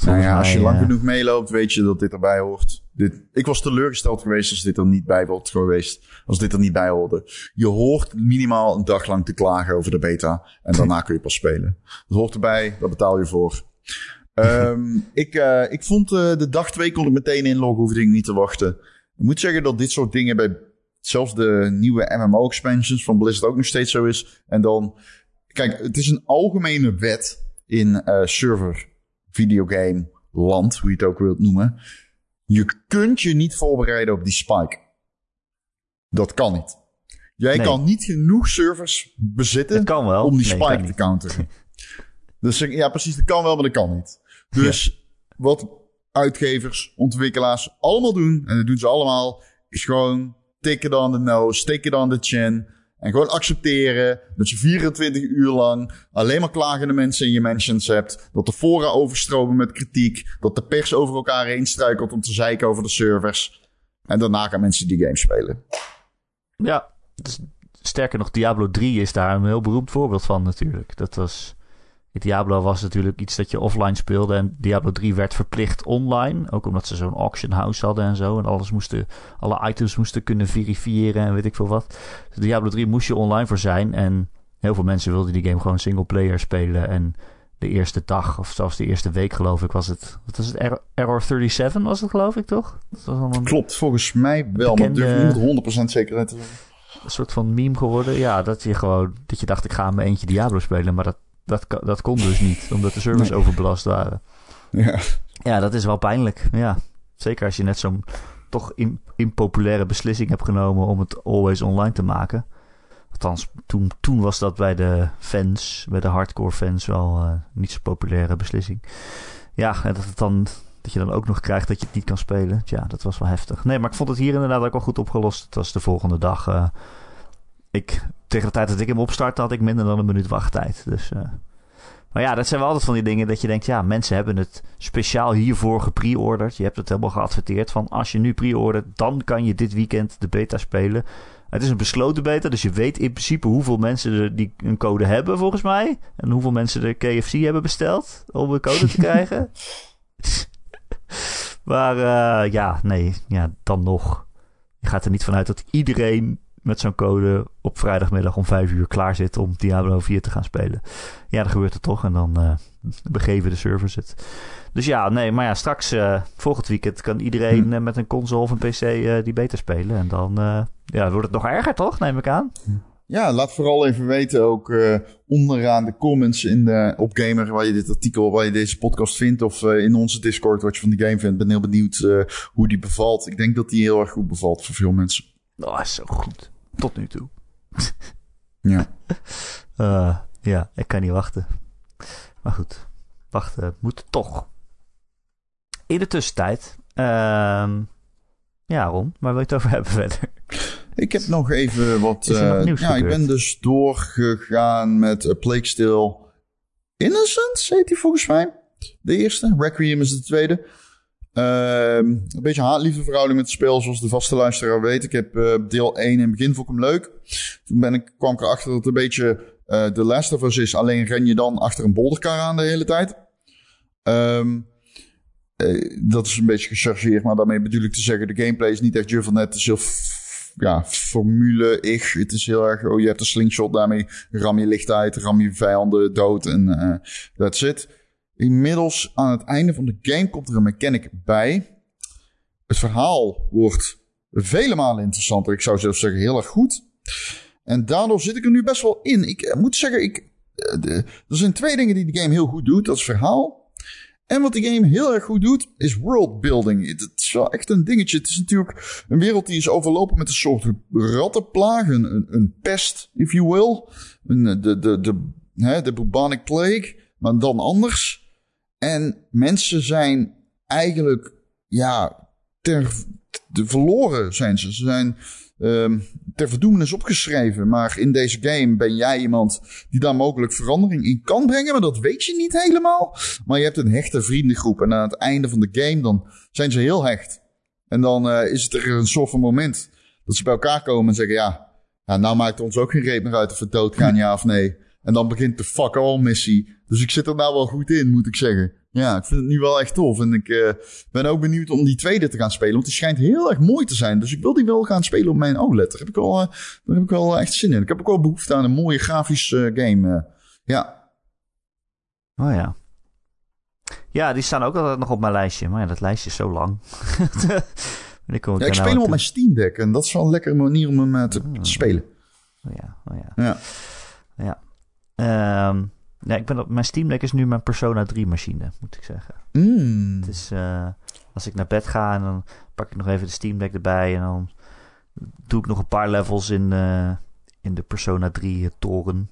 Nou ja, als je lang genoeg meeloopt, weet je dat dit erbij hoort. Dit, ik was teleurgesteld geweest als dit er niet bij geweest. Als dit er niet bij hoorde. Je hoort minimaal een dag lang te klagen over de beta. En daarna kun je pas spelen. Dat hoort erbij, daar betaal je voor. um, ik, uh, ik vond uh, de dag twee kon ik meteen inloggen, hoefde ik niet te wachten. Ik moet zeggen dat dit soort dingen bij zelfs de nieuwe MMO-expansions van Blizzard ook nog steeds zo is. En dan, kijk, het is een algemene wet in uh, server videogame land, hoe je het ook wilt noemen. Je kunt je niet voorbereiden op die spike. Dat kan niet. Jij nee. kan niet genoeg servers bezitten om die spike te counteren. dus ja, precies, dat kan wel, maar dat kan niet. Dus ja. wat uitgevers, ontwikkelaars allemaal doen, en dat doen ze allemaal, is gewoon it on the nose, it on the chin. En gewoon accepteren dat je 24 uur lang alleen maar klagende mensen in je mentions hebt. Dat de fora overstromen met kritiek. Dat de pers over elkaar heen struikelt om te zeiken over de servers. En daarna gaan mensen die game spelen. Ja, dus sterker nog, Diablo 3 is daar een heel beroemd voorbeeld van natuurlijk. Dat was... Diablo was natuurlijk iets dat je offline speelde. En Diablo 3 werd verplicht online. Ook omdat ze zo'n auction house hadden en zo. En alles moesten, alle items moesten kunnen verifiëren en weet ik veel wat. Dus Diablo 3 moest je online voor zijn. En heel veel mensen wilden die game gewoon single player spelen. En de eerste dag, of zelfs de eerste week geloof ik, was het... Wat was het? Error 37 was het geloof ik, toch? Dat was een Klopt, volgens mij wel. Bekende, maar durf niet 100% zekerheid te Een soort van meme geworden. Ja, dat je gewoon... Dat je dacht, ik ga mijn eentje Diablo spelen. Maar dat dat, dat kon dus niet, omdat de servers overbelast waren. Ja. ja, dat is wel pijnlijk. Ja, zeker als je net zo'n toch impopulaire beslissing hebt genomen om het always online te maken. Althans, toen, toen was dat bij de fans, bij de hardcore fans, wel uh, niet zo populaire beslissing. Ja, en dat, het dan, dat je dan ook nog krijgt dat je het niet kan spelen. Ja, dat was wel heftig. Nee, maar ik vond het hier inderdaad ook wel goed opgelost. Het was de volgende dag. Uh, ik tegen de tijd dat ik hem opstartte had ik minder dan een minuut wachttijd. Dus, uh, maar ja, dat zijn wel altijd van die dingen dat je denkt... ja, mensen hebben het speciaal hiervoor gepreorderd. Je hebt het helemaal geadverteerd van... als je nu preordert, dan kan je dit weekend de beta spelen. Het is een besloten beta, dus je weet in principe hoeveel mensen er die een code hebben, volgens mij. En hoeveel mensen de KFC hebben besteld om een code te krijgen. maar uh, ja, nee, ja, dan nog. Je gaat er niet vanuit dat iedereen met zo'n code op vrijdagmiddag om vijf uur klaar zit om Diablo 4 te gaan spelen. Ja, dan gebeurt het toch en dan uh, begeven de servers het. Dus ja, nee, maar ja, straks uh, volgend weekend kan iedereen hm. uh, met een console of een PC die beter spelen. En dan ja, wordt het nog erger, toch? Neem ik aan. Ja, laat vooral even weten, ook onderaan de comments in de, op Gamer, waar je dit artikel, waar je deze podcast vindt, of in onze Discord, wat je van de game vindt. Ik ben heel benieuwd hoe die bevalt. Ik denk dat die heel erg goed bevalt voor veel mensen. Oh, is zo goed. Tot nu toe. ja. Uh, ja, ik kan niet wachten. Maar goed, wachten moet toch. In de tussentijd, uh, ja Ron, waar wil je het over hebben verder? Ik heb nog even wat... Uh, ja, ik ben dus doorgegaan met uh, Plague Still Innocence, heet die volgens mij. De eerste. Requiem is de tweede. Ehm, een beetje haat-liefde verhouding met het spel, zoals de vaste luisteraar weet. Ik heb uh, deel 1 in het begin vond ik hem leuk. Toen ben ik, kwam ik erachter dat het een beetje uh, The Last of Us is. Alleen ren je dan achter een bolderkar aan de hele tijd. Um, uh, dat is een beetje gechargeerd, maar daarmee bedoel ik te zeggen... de gameplay is niet echt Juvel net. Het is heel ja, formule-ish. Het is heel erg... Oh, je hebt een slingshot, daarmee ram je licht uit, ram je vijanden dood en that's it. Inmiddels aan het einde van de game komt er een mechanic bij. Het verhaal wordt vele malen interessanter. Ik zou zelfs zeggen heel erg goed. En daardoor zit ik er nu best wel in. Ik eh, moet zeggen, ik, eh, er zijn twee dingen die de game heel goed doet. Dat is verhaal. En wat de game heel erg goed doet, is worldbuilding. Het is wel echt een dingetje. Het is natuurlijk een wereld die is overlopen met een soort rattenplaag. Een, een, pest, if you will. Een, de, de, de, de, de bubonic plague. Maar dan anders. En mensen zijn eigenlijk, ja, ter, verloren zijn ze. Ze zijn um, ter verdoemenis opgeschreven. Maar in deze game ben jij iemand die daar mogelijk verandering in kan brengen. Maar dat weet je niet helemaal. Maar je hebt een hechte vriendengroep. En aan het einde van de game dan zijn ze heel hecht. En dan uh, is het er een soort van moment dat ze bij elkaar komen en zeggen: Ja, ja nou maakt ons ook geen reet meer uit of we doodgaan, ja of nee. En dan begint de fuck all missie. Dus ik zit er nou wel goed in, moet ik zeggen. Ja, ik vind het nu wel echt tof. En ik uh, ben ook benieuwd om die tweede te gaan spelen. Want die schijnt heel erg mooi te zijn. Dus ik wil die wel gaan spelen op mijn OLED. Daar heb ik wel, uh, daar heb ik wel echt zin in. Ik heb ook wel behoefte aan een mooie grafische uh, game. ja. Oh ja. Ja, die staan ook altijd nog op mijn lijstje. Maar ja, dat lijstje is zo lang. ik, ja, ik speel hem op mijn Steam Deck. En dat is wel een lekkere manier om hem te, oh. spelen. Oh ja, oh ja. Ja. ja. Um, ik ben op, mijn Steam Deck is nu mijn Persona 3 machine, moet ik zeggen. Mm. Het is, uh, als ik naar bed ga en dan pak ik nog even de Steam Deck erbij en dan doe ik nog een paar levels in, uh, in de Persona 3 uh, toren.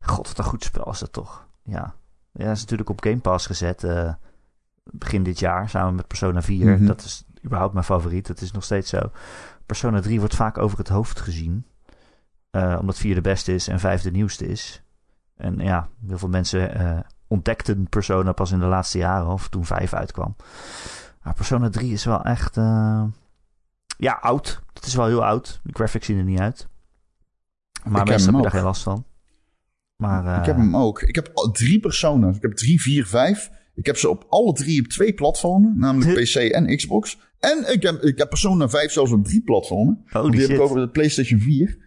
God, wat een goed spel is dat toch. Ja, ja dat is natuurlijk op Game Pass gezet uh, begin dit jaar samen met Persona 4. Mm -hmm. Dat is überhaupt mijn favoriet, dat is nog steeds zo. Persona 3 wordt vaak over het hoofd gezien. Eh, omdat 4 de beste is en 5 de nieuwste is. En ja, heel veel mensen eh, ontdekten Persona pas in de laatste jaren, of toen 5 uitkwam. Maar Persona 3 is wel echt. eh, ja, oud. Het is wel heel oud. De graphics zien er niet uit. Maar heb mensen hebben daar ook. geen last van. Maar, eh, Ik heb hem ook. Ik heb drie persona's. Ik heb drie, vier, vijf. Ik heb ze op alle drie op twee platformen. Namelijk PC en Xbox. En ik heb, ik heb Persona 5 zelfs op drie platformen. Holy die heb shit. ik over de PlayStation 4.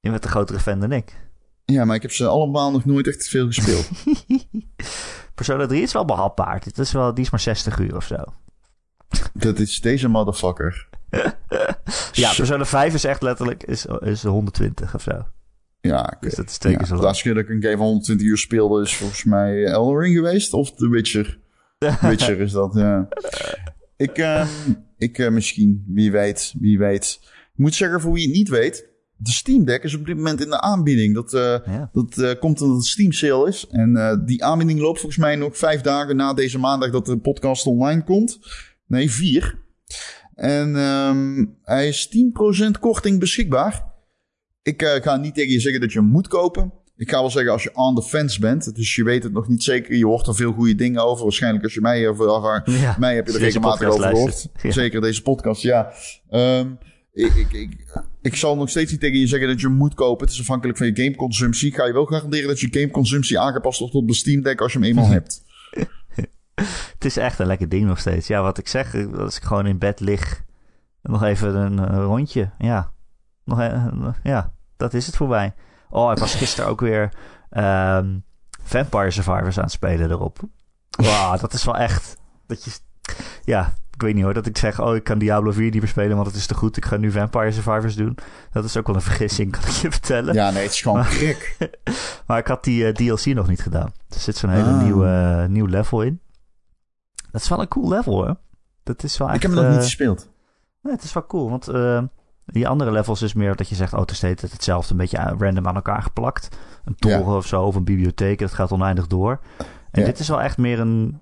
Je bent een grotere fan dan ik. Ja, maar ik heb ze allemaal nog nooit echt veel gespeeld. Persona 3 is wel behapbaar. Dit is wel, die is maar 60 uur of zo. Dat is deze motherfucker. Ja, Persona 5 is echt letterlijk is, is 120 of zo. Ja. Dus dat is twee keer Ja, zo de lang. laatste keer dat ik een game van 120 uur speelde is volgens mij Elden Ring geweest. Of The Witcher. Witcher is dat, ja. Ik, ehm, ik eh, misschien, wie weet, wie weet. Ik moet zeggen, voor wie het niet weet... De Steam Deck is op dit moment in de aanbieding. Dat, eh, Ja. dat eh, komt omdat het Steam sale is. En eh, die aanbieding loopt volgens mij nog vijf dagen na deze maandag dat de podcast online komt. Nee, vier. En ehm, hij is 10% korting beschikbaar. Ik ga niet tegen je zeggen dat je hem moet kopen. Ik ga wel zeggen als je on the fence bent. Dus je weet het nog niet zeker. Je hoort er veel goede dingen over. Waarschijnlijk als je mij over Ja, mij heb je er regelmatig over gehoord. Ja. Zeker deze podcast, ja. Ehm, ik, ik, ik, ik zal nog steeds niet tegen je zeggen dat je moet kopen. Het is afhankelijk van je gameconsumptie. Ik ga je wel garanderen dat je gameconsumptie aangepast wordt op de Steam Deck als je hem eenmaal hebt. Het is echt een lekker ding nog steeds. Ja, wat ik zeg, als ik gewoon in bed lig, nog even een rondje. Ja, nog, eh, ja, dat is het voor mij. Oh, ik was gisteren ook weer ehm, Vampire Survivors aan het spelen erop. Wauw, dat is wel echt. Dat je, ja, ik weet niet hoor, dat ik zeg, oh, ik kan Diablo 4 niet meer spelen, want het is te goed. Ik ga nu Vampire Survivors doen. Dat is ook wel een vergissing, kan ik je vertellen. Ja, nee, het is gewoon gek. Maar ik had die eh, DLC nog niet gedaan. Er zit zo'n hele Ah. nieuwe, eh, nieuw level in. Dat is wel een cool level hoor. Dat is wel echt... Ik heb hem nog eh, niet gespeeld. Nee, het is wel cool. Want eh, die andere levels is meer dat je zegt... Oh, het is steeds hetzelfde. Een beetje random aan elkaar geplakt. Een toren of zo. Of een bibliotheek. Dat gaat oneindig door. En Ja. dit is wel echt meer een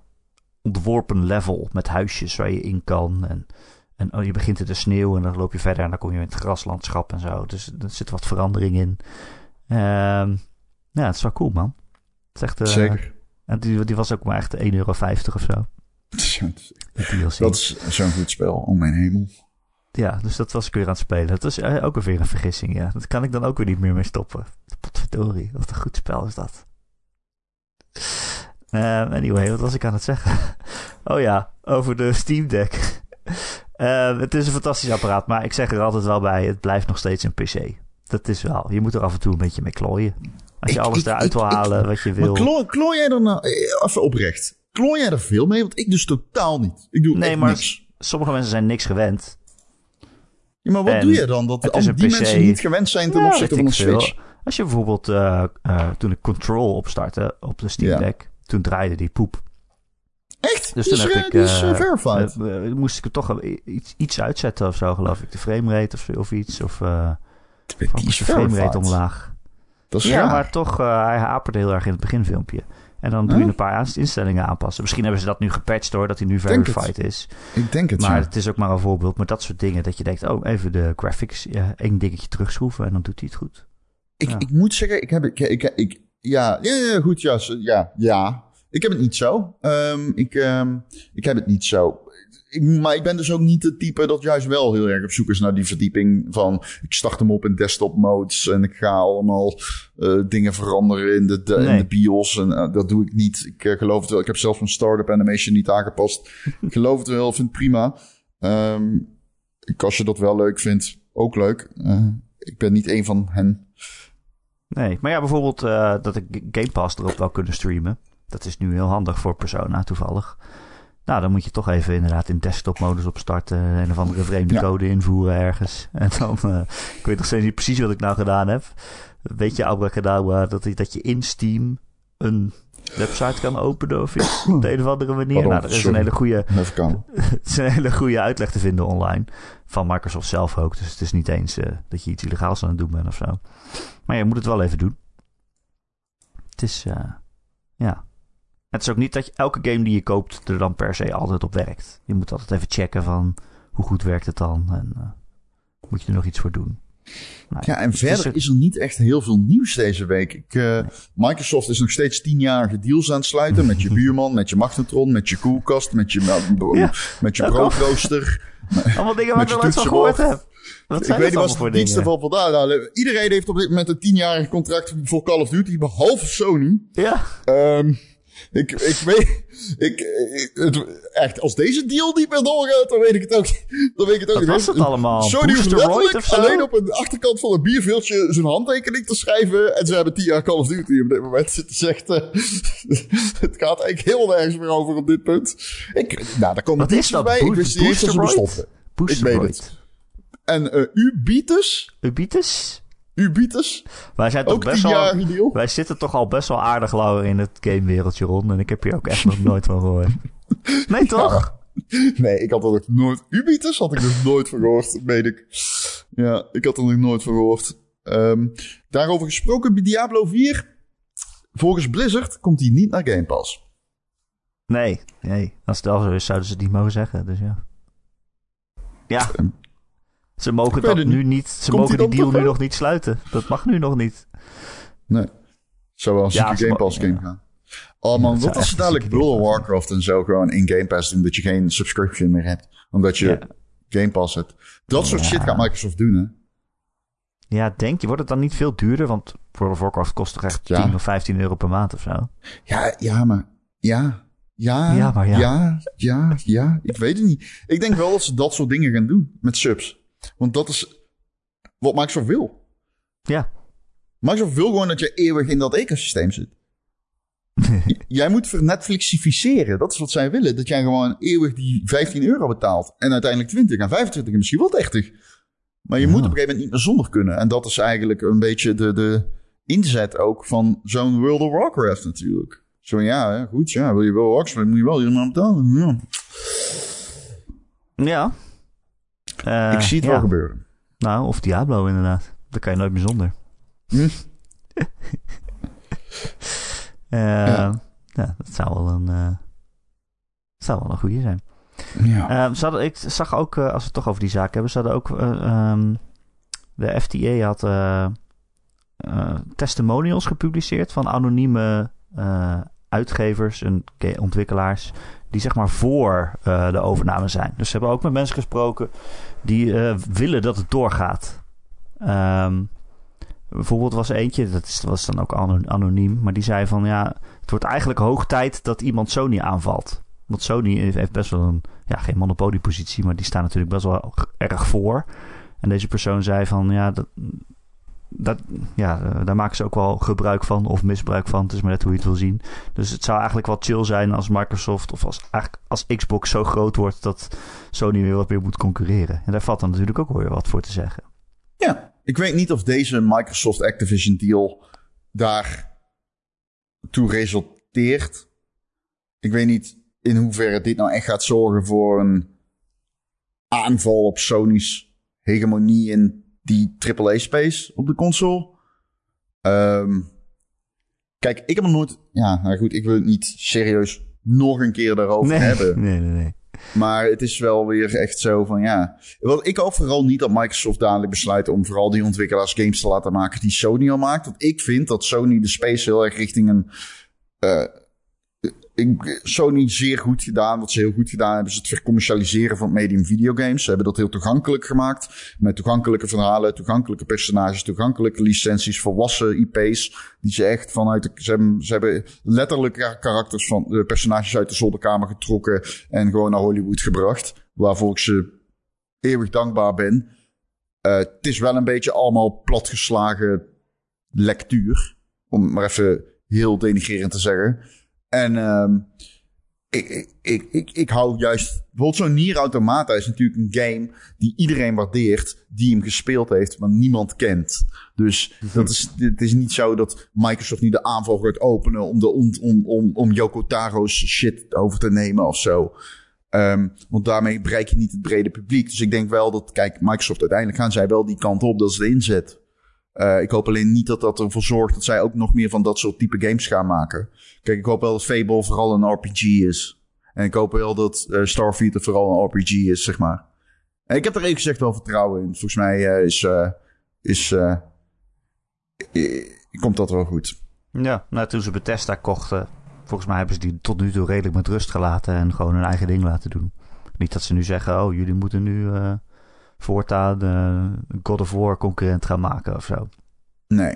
ontworpen level. Met huisjes waar je in kan. En, en oh, je begint in de sneeuw. En dan loop je verder. En dan kom je in het graslandschap en zo. Dus er zit wat verandering in. Ehm, ja, het is wel cool man. Het is echt... eh, Zeker. En die, die was ook maar echt 1,50 euro of zo. Dat is zo'n goed spel, om mijn hemel. Ja, dus dat was ik weer aan het spelen. Dat was eh, ook weer een vergissing, ja. Dat kan ik dan ook weer niet meer mee stoppen. Potverdorie, wat een goed spel is dat. Eh, anyway, wat was ik aan het zeggen? Oh ja, over de Steam Deck. Eh, het is een fantastisch apparaat, maar ik zeg er altijd wel bij, het blijft nog steeds een PC. Dat is wel, je moet er af en toe een beetje mee klooien. Als je Ik- alles ik- eruit ik- wil halen wat je wil. Klooi, klooi jij er nou... eh, Even oprecht. Klooi jij er veel mee? Want ik dus totaal niet. Ik doe Nee, maar- niks. Sommige mensen zijn niks gewend. Ja, maar wat en doe je dan? Dat al die PC. mensen niet gewend zijn ten Ja, opzichte van een ik veel. Switch. Als je bijvoorbeeld, toen ik Control opstartte op de Steam Ja. Toen draaide die poep. Echt? Dus die toen heb ik. Eh, eh, moest ik er toch iets, iets uitzetten of zo, geloof ik. De framerate of, of iets. Of, eh die is de framerate omlaag. Dat is Ja, raar. maar toch, hij haperde heel erg in het beginfilmpje. En dan doe je een paar instellingen aanpassen. Misschien hebben ze dat nu gepatcht hoor, dat hij nu verified is. Ik denk het, Maar ja. het is ook maar een voorbeeld met dat soort dingen. Dat je denkt, oh, even de graphics, ja, één dingetje terugschroeven en dan doet hij het goed. Ik, Ja. ik moet zeggen, ik heb. Ik, ik, ik- ja, ja, ja, goed, ja, ja, ja. Ik heb het niet zo. Ehm, ik, ehm, ik heb het niet zo. Ik, maar ik ben dus ook niet het type dat juist wel heel erg op zoek is naar die verdieping van... Ik start hem op in desktop modes en ik ga allemaal eh, dingen veranderen in de, de, in de BIOS. En eh, dat doe ik niet. Ik eh, geloof het wel. Ik heb zelfs mijn startup animation niet aangepast. ik geloof het wel, vind het prima. Ehm, ik, als je dat wel leuk vindt, ook leuk. Ik ben niet een van hen. Nee, maar ja, bijvoorbeeld eh, dat ik Game Pass erop wil kunnen streamen. Dat is nu heel handig voor Persona toevallig. Nou, dan moet je toch even inderdaad in desktop-modus opstarten. Een of andere vreemde Ja. code invoeren ergens. En dan, eh, ik weet nog steeds niet precies wat ik nou gedaan heb. Weet je, abracadabra, dat, dat je in Steam een website kan openen of iets. Op de een of andere manier. Pardon, nou, er is een hele goede is een hele goede uitleg te vinden online. Van Microsoft zelf ook. Dus het is niet eens eh, dat je iets illegaals aan het doen bent of zo. Maar je moet het wel even doen. Het is, eh, ja. Het is ook niet dat je elke game die je koopt er dan per se altijd op werkt. Je moet altijd even checken van hoe goed werkt het dan. En eh, moet je er nog iets voor doen. Ja, en verder is er niet echt heel veel nieuws deze week. Ik, uh, Microsoft is nog steeds tienjarige deals aan het sluiten. Met je buurman, met je magnetron, met je koelkast, met je, ja, met je broodrooster. Allemaal dingen waar ik nog nooit van gehoord heb. Wat ik weet niet wat het iets ervan vandaan nou, Iedereen heeft op dit moment een tienjarig contract voor Call of Duty, behalve Sony. Ja. Um, ik, ik weet, ik, het, echt, als deze deal niet meer doorgaat, dan weet ik het ook, dan weet ik het ook Wat was het allemaal? Sony hoeft letterlijk alleen op de achterkant van een bierveeltje zijn handtekening te schrijven. En ze hebben tien jaar Call of Duty op dit moment zitten zegt, uh, het gaat eigenlijk heel nergens meer over op dit punt. Ik, nou, daar komt iets bij. Ik wist niet eens dat ze bestonden. Ik weet het. En uh, Ubitus? Ubitus? Ubitus. Wij zijn toch best wel. Wij zitten toch al best wel aardig lauw in het gamewereldje rond. En ik heb hier ook echt nog nooit van gehoord. Nee, toch? nee, ik had er nog nooit. Ubitus had ik dus nooit van gehoord, weet ik. Ja, ik had er nog nooit van gehoord. Um, daarover gesproken, bij Diablo 4. Volgens Blizzard komt hij niet naar Game Pass. Nee, nee. Als het al zo is, zouden ze het niet mogen zeggen. Dus ja. Ja. Ehm, ze mogen dat nu niet. Ze mogen die deal nu nog niet sluiten. Dat mag nu nog niet. Nee. Zou wel een ja, Game Pass game gaan. Oh man, wat als ze dadelijk World of Warcraft en zo gewoon in Game Pass doen, dat je geen subscription meer hebt, omdat je Game Pass hebt. Dat soort shit gaat Microsoft doen, hè? Ja, denk je, wordt het dan niet veel duurder? Want World of Warcraft kost toch echt 10 of 15 euro per maand of zo? Ja, ja, maar ja, ja, ja, maar ja. ja, ja, ja, ik weet het niet. Ik denk wel dat ze dat soort dingen gaan doen met subs. Want dat is wat Microsoft wil. Ja. Microsoft wil gewoon dat je eeuwig in dat ecosysteem zit. jij moet vernetflixificeren. Dat is wat zij willen. Dat jij gewoon eeuwig die 15 euro betaalt. En uiteindelijk 20 en 25 en misschien wel 30. Maar je moet op een gegeven moment niet meer zonder kunnen. En dat is eigenlijk een beetje de, de inzet ook van zo'n World of Warcraft natuurlijk. Zo ja, goed, ja, wil je wel Warcraft, moet je wel hier maar betalen. Ja. ja. Uh, ik zie het wel gebeuren. Nou, of Diablo inderdaad. Daar kan je nooit meer zonder. Hm? uh, ja. ja. dat zou wel een, uh, zou wel een goede zijn. Ja. ze hadden, ik zag ook, als we het toch over die zaak hebben, ze hadden ook... Um, de FTA had testimonials gepubliceerd van anonieme uitgevers en ontwikkelaars die zeg maar voor uh, de overname zijn. Dus ze hebben ook met mensen gesproken die uh, willen dat het doorgaat. Um, bijvoorbeeld was eentje, dat was dan ook anoniem, maar die zei van ja, het wordt eigenlijk hoog tijd dat iemand Sony aanvalt. Want Sony heeft best wel een, ja, geen monopoliepositie, maar die staan natuurlijk best wel erg voor. En deze persoon zei van ja, dat, dat, ja, eh, daar maken ze ook wel gebruik van of misbruik van. Het is maar net hoe je het wil zien. Dus het zou eigenlijk wel chill zijn als Microsoft of als, als Xbox zo groot wordt dat Sony weer wat meer moet concurreren. En daar valt dan natuurlijk ook weer wat voor te zeggen. Ja, ik weet niet of deze Microsoft Activision deal daar toe resulteert. Ik weet niet in hoeverre dit nou echt gaat zorgen voor een aanval op Sony's hegemonie in die AAA-space op de console. Um, kijk, ik heb nog nooit... Ja, nou goed, ik wil het niet serieus nog een keer daarover hebben. Nee, nee, nee. Maar het is wel weer echt zo van ja. Wat ik hoop vooral niet dat Microsoft dadelijk besluit om vooral die ontwikkelaars games te laten maken die Sony al maakt. Want ik vind dat Sony de space heel erg richting een uh, ik, Sony zeer goed gedaan. Wat ze heel goed gedaan hebben, is het vercommercialiseren van het medium videogames. Ze hebben dat heel toegankelijk gemaakt. Met toegankelijke verhalen, toegankelijke personages, toegankelijke licenties, volwassen IP's. Die ze echt vanuit de. Ze hebben, letterlijk karakters van de personages uit de zolderkamer getrokken. En gewoon naar Hollywood gebracht. Waarvoor ik ze eeuwig dankbaar ben. Uh, het is wel een beetje allemaal platgeslagen lectuur. Om maar even heel denigrerend te zeggen. En um, ik, ik, ik, ik hou juist... Bijvoorbeeld zo'n Nier Automata is natuurlijk een game die iedereen waardeert, die hem gespeeld heeft, maar niemand kent. Dus dat is, het is niet zo dat Microsoft nu de aanval gaat openen om, de, om, om, om, om Taro's shit over te nemen of zo. Um, want daarmee bereik je niet het brede publiek. Dus ik denk wel dat, kijk, Microsoft uiteindelijk gaan zij wel die kant op, dat ze de inzet. Uh, ik hoop alleen niet dat dat ervoor zorgt dat zij ook nog meer van dat soort type games gaan maken. Kijk, ik hoop wel dat Fable vooral een RPG is. En ik hoop wel dat uh, Starfield er vooral een RPG is, zeg maar. En ik heb er even gezegd wel vertrouwen in. Volgens mij uh, is is, eh, eh, komt dat wel goed. Ja, nou, toen ze Bethesda kochten, volgens mij hebben ze die tot nu toe redelijk met rust gelaten en gewoon hun eigen ding laten doen. Niet dat ze nu zeggen, oh, jullie moeten nu eh, voortaan uh, God of War concurrent gaan maken of zo. Nee.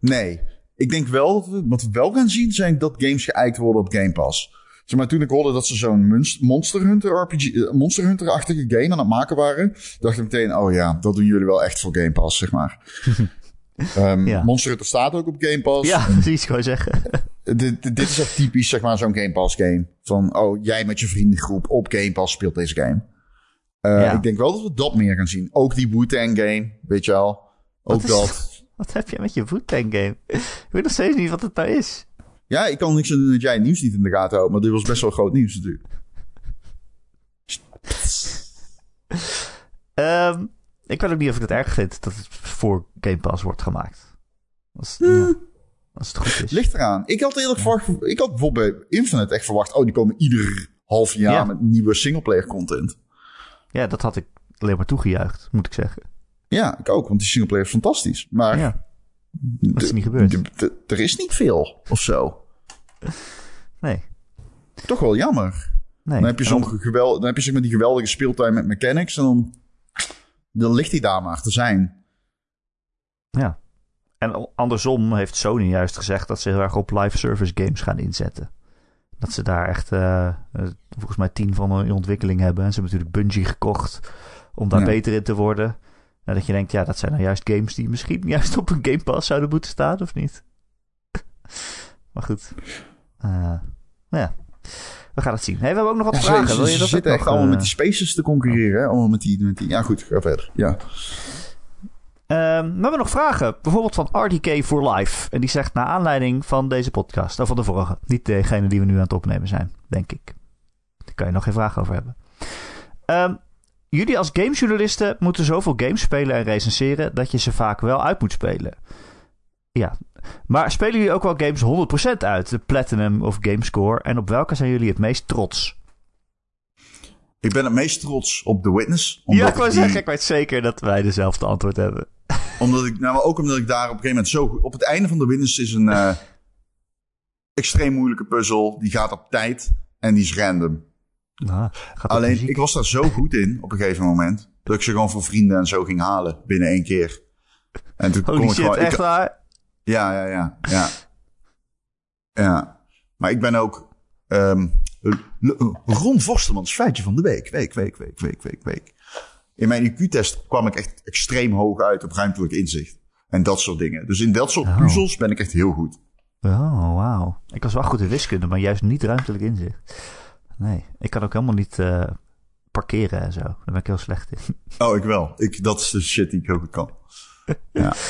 Nee. Ik denk wel, dat we, wat we wel gaan zien, zijn dat games geëikt worden op Game Pass. Zeg maar, toen ik hoorde dat ze zo'n Monster Hunter RPG, Monster Hunter-achtige game aan het maken waren, dacht ik meteen, oh ja, dat doen jullie wel echt voor Game Pass, zeg maar. um, ja. Monster Hunter staat ook op Game Pass. Ja, precies, gewoon zeggen. dit, dit is echt typisch, zeg maar, zo'n Game Pass game. Van, oh, jij met je vriendengroep op Game Pass speelt deze game. Uh, ja. Ik denk wel dat we dat meer gaan zien. Ook die Wu-Tang game, weet je al. Ook wat dat. wat heb je met je Wu-Tang game? ik weet nog steeds niet wat het nou is. Ja, ik kan niks doen dat jij het nieuws niet in de gaten houdt. Maar dit was best wel groot nieuws natuurlijk. um, ik weet ook niet of ik het erg vind dat het voor Game Pass wordt gemaakt. Als, ja, als het goed is. Ligt eraan. Ik had eerlijk verwacht... Ik had bijvoorbeeld bij Infinite echt verwacht... Oh, die komen ieder half jaar ja. met nieuwe singleplayer content. Ja, dat had ik alleen maar toegejuicht, moet ik zeggen. Ja, ik ook. Want die singleplayer is fantastisch. Maar... Ja. Dat is niet gebeurd. Er is niet veel, of zo. Nee. Toch wel jammer. Nee. Dan heb je zo'n geweld, dan heb je zeg maar die geweldige speeltuin met mechanics en dan, dan ligt hij daar maar te zijn. Ja. En andersom heeft Sony juist gezegd dat ze heel erg op live service games gaan inzetten. Dat ze daar echt, uh, volgens mij, tien van in ontwikkeling hebben. En ze hebben natuurlijk Bungie gekocht om daar beter in te worden. En dat je denkt, ja, dat zijn nou juist games die misschien juist op een Game Pass zouden moeten staan, of niet? maar goed. Uh, ja, we gaan het zien. Hey, we hebben ook nog wat vragen. Ze, Wil je dat zitten echt allemaal met die spaces te concurreren. Hè? Allemaal met die, met die... Ja, goed, ga verder. Ja. Um, we hebben nog vragen. Bijvoorbeeld van RDK for Life. En die zegt naar aanleiding van deze podcast. Of van de vorige. Niet degene die we nu aan het opnemen zijn, denk ik. Daar kan je nog geen vragen over hebben. Um, jullie als gamejournalisten moeten zoveel games spelen en recenseren... dat je ze vaak wel uit moet spelen. Ja, maar spelen jullie ook wel games 100% uit? De Platinum of Gamescore? En op welke zijn jullie het meest trots? Ik ben het meest trots op The Witness. Ja, ik wou zeggen, ik weet zeker dat wij dezelfde antwoord hebben. Omdat ik, nou, maar ook omdat ik daar op een gegeven moment zo... Op het einde van The Witness is een uh, extreem moeilijke puzzel. Die gaat op tijd en die is random. Nou, Alleen, ik was daar zo goed in op een gegeven moment... dat ik ze gewoon voor vrienden en zo ging halen binnen één keer. En toen Holy kon ik gewoon, echt waar? Ja, ja, ja, ja. Ja. Maar ik ben ook... Um, Ron Vostermans feitje van de week. Week, week, week, week, week, week. In mijn IQ-test kwam ik echt extreem hoog uit op ruimtelijk inzicht. En dat soort dingen. Dus in dat soort oh. puzzels ben ik echt heel goed. Oh, wauw. Ik was wel goed in wiskunde, maar juist niet ruimtelijk inzicht. Nee, ik kan ook helemaal niet uh, parkeren en zo. Daar ben ik heel slecht in. Oh, ik wel. Ik, dat is de shit die ik ook kan. Ja.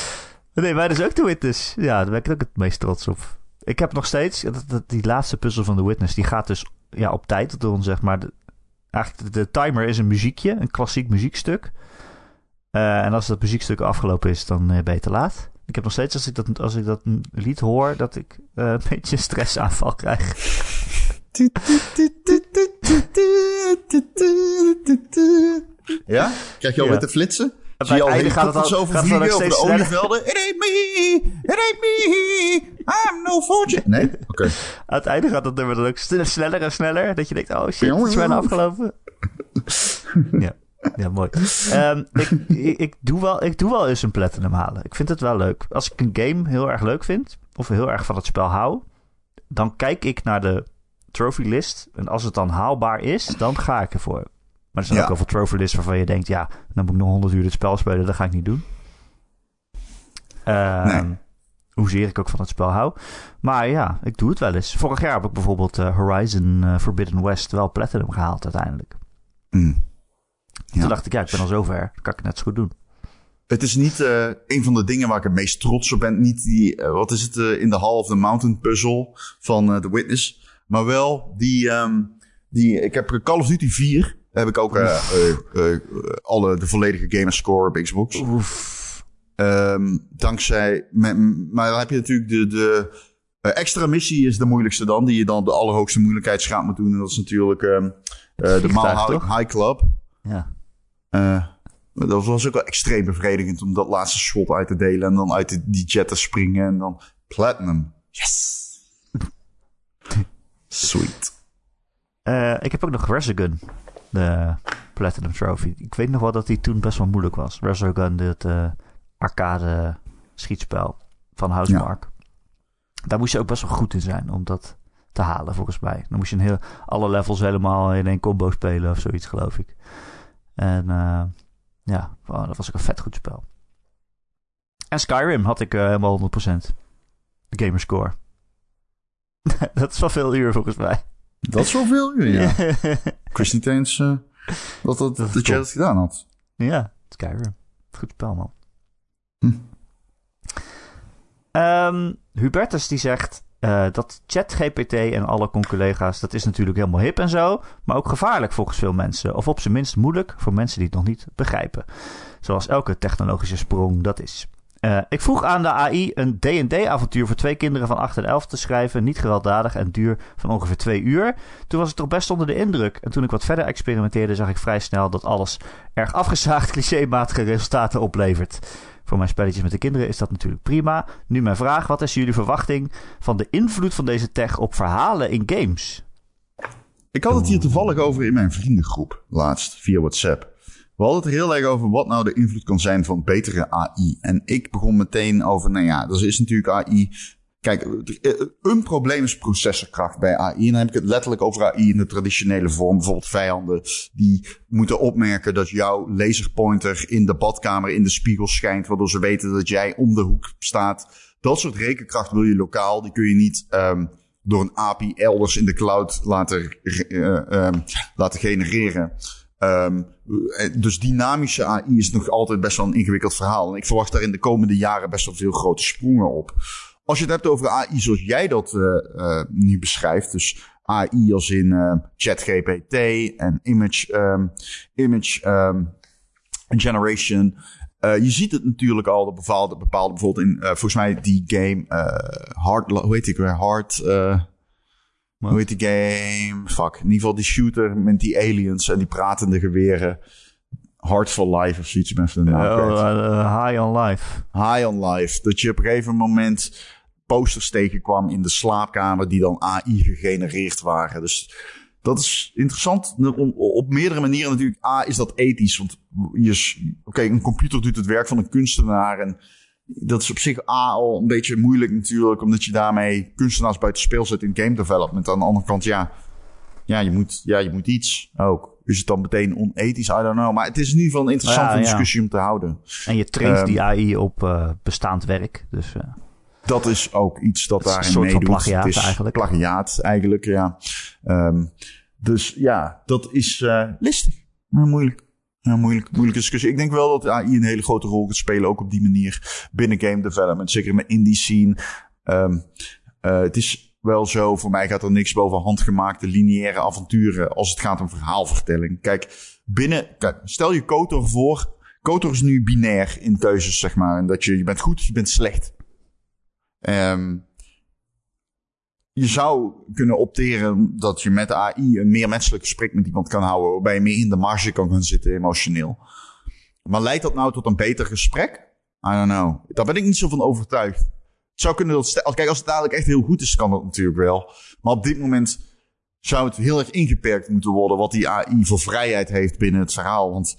Nee, wij dus ook de Witness. Ja, daar ben ik ook het meest trots op. Ik heb nog steeds, dat, die laatste puzzel van de Witness, die gaat dus ja, op tijd doen, zeg maar. De, eigenlijk, de, timer is een muziekje, een klassiek muziekstuk. Uh, en als dat muziekstuk afgelopen is, dan uh, ben je te laat. Ik heb nog steeds, als ik dat, als ik dat lied hoor, dat ik uh, een beetje stressaanval krijg. Ja? Krijg je al ja. met de flitsen? Zie je al einde gaat het al, over vliegen over de olievelden. It ain't me, it ain't me, I'm no fortune. Nee? Oké. Okay. Aan het einde gaat het nummer dan ook sneller en sneller. Dat je denkt, oh shit, het is bijna afgelopen. ja. Ja, mooi. Um, ik, ik, ik, doe wel, ik doe wel eens een platinum halen. Ik vind het wel leuk. Als ik een game heel erg leuk vind, of heel erg van het spel hou, dan kijk ik naar de trophy list. En als het dan haalbaar is, dan ga ik ervoor. Maar er zijn ook heel veel trophy lists waarvan je denkt... ja, dan moet ik nog 100 uur het spel spelen. Dat ga ik niet doen. Uh, nee. Hoezeer ik ook van het spel hou. Maar ja, ik doe het wel eens. Vorig jaar heb ik bijvoorbeeld uh, Horizon uh, Forbidden West wel Platinum gehaald uiteindelijk. Mm. Ja. Toen dacht ik, ja, ik ben al zover. Dan kan ik net zo goed doen. Het is niet uh, een van de dingen waar ik het meest trots op ben. Niet die, uh, wat is het, uh, in the Hall of the Mountain puzzle van The Witness. Maar wel die, um, die, ik heb Call of Duty 4 heb ik ook uh, uh, alle, de volledige gamerscore op Xbox. Um, dankzij, maar dan heb je natuurlijk de, de extra missie is de moeilijkste dan, die je dan de allerhoogste moeilijkheidsgraad moet doen. En dat is natuurlijk um, de Mile High, High, Club. Ja. Dat was ook wel extreem bevredigend om dat laatste shot uit te delen en dan uit de, die jet te springen en dan platinum. Yes! Sweet. Eh, ik heb ook nog Resogun, de Platinum Trophy. Ik weet nog wel dat die toen best wel moeilijk was. Resogun, dit eh, arcade schietspel van Housemark. Daar moest je ook best wel goed in zijn om dat te halen, volgens mij. Dan moest je een heel, alle levels helemaal in één combo spelen of zoiets, geloof ik. En uh, ja, wow, dat was ook een vet goed spel. En Skyrim had ik uh, helemaal 100%. De gamerscore. dat is wel veel uur volgens mij. Dat is wel veel uur, ja. niet eens uh, dat, dat, dat, dat je dat gedaan had. Ja, Skyrim. Goed spel, man. Hm. Um, Hubertus die zegt uh, dat ChatGPT en alle collega's, dat is natuurlijk helemaal hip en zo, maar ook gevaarlijk volgens veel mensen. Of op zijn minst moeilijk voor mensen die het nog niet begrijpen. Zoals elke technologische sprong dat is. Uh, ik vroeg aan de AI een D&D-avontuur voor twee kinderen van 8 en 11 te schrijven. Niet gewelddadig en duur van ongeveer twee uur. Toen was ik toch best onder de indruk. En toen ik wat verder experimenteerde, zag ik vrij snel dat alles erg afgezaagd clichématige resultaten oplevert. Voor mijn spelletjes met de kinderen is dat natuurlijk prima. Nu mijn vraag: wat is jullie verwachting van de invloed van deze tech op verhalen in games? Ik had het hier toevallig over in mijn vriendengroep laatst via WhatsApp. We hadden het er heel erg over wat nou de invloed kan zijn van betere AI. En ik begon meteen over, nou ja, er is natuurlijk AI Kijk, een probleem is processorkracht bij AI. En dan heb ik het letterlijk over AI in de traditionele vorm. Bijvoorbeeld vijanden die moeten opmerken dat jouw laserpointer in de badkamer in de spiegel schijnt. Waardoor ze weten dat jij om de hoek staat. Dat soort rekenkracht wil je lokaal. Die kun je niet um, door een API elders in de cloud laten, uh, um, laten genereren. Um, dus dynamische AI is nog altijd best wel een ingewikkeld verhaal. En ik verwacht daar in de komende jaren best wel veel grote sprongen op. Als je het hebt over AI zoals jij dat uh, uh, nu beschrijft, dus AI als in uh, ChatGPT en image, um, image generation. je ziet het natuurlijk al, de bepaalde, bepaalde bijvoorbeeld in, volgens mij die game, Hard, hoe heet die weer? Hard, hoe heet die game? Fuck, in ieder geval die shooter met die aliens en die pratende geweren. Hard for Life of zoiets. De naam uh, high on Life. High on Life. Dat je op een gegeven moment posters tegenkwam in de slaapkamer die dan AI gegenereerd waren. Dus dat is interessant. Op meerdere manieren natuurlijk. A, is dat ethisch. Want je, oké, een computer doet het werk van een kunstenaar. En dat is op zich A al een beetje moeilijk natuurlijk. Omdat je daarmee kunstenaars buiten speel zet in game development. Aan de andere kant, ja, ja, je moet, ja, je moet iets ook. Is het dan meteen onethisch? I don't know. Maar het is in ieder geval een interessante ja, discussie om te houden. En je traint um, die AI op uh, bestaand werk. Dus, uh... Dat is ook iets dat daarin meedoet. Plagiaat het is eigenlijk. Plagiaat eigenlijk, ja. Um, dus ja, dat is uh, listig. Maar moeilijk. Ja, moeilijk, moeilijke discussie. Ik denk wel dat AI een hele grote rol gaat spelen, ook op die manier binnen game development. Zeker met indie scene. Um, het is wel zo. Voor mij gaat er niks boven handgemaakte lineaire avonturen als het gaat om verhaalvertelling. Kijk, binnen, kijk, stel je Kotor voor. Kotor is nu binair in keuzes, zeg maar. En dat je, je bent goed, je bent slecht. Um, je zou kunnen opteren dat je met AI een meer menselijk gesprek met iemand kan houden. Waarbij je meer in de marge kan gaan zitten emotioneel. Maar leidt dat nou tot een beter gesprek? I don't know. Daar ben ik niet zo van overtuigd zou kunnen dat... Kijk, als het dadelijk echt heel goed is, kan dat natuurlijk wel. Maar op dit moment zou het heel erg ingeperkt moeten worden... wat die AI voor vrijheid heeft binnen het verhaal. Want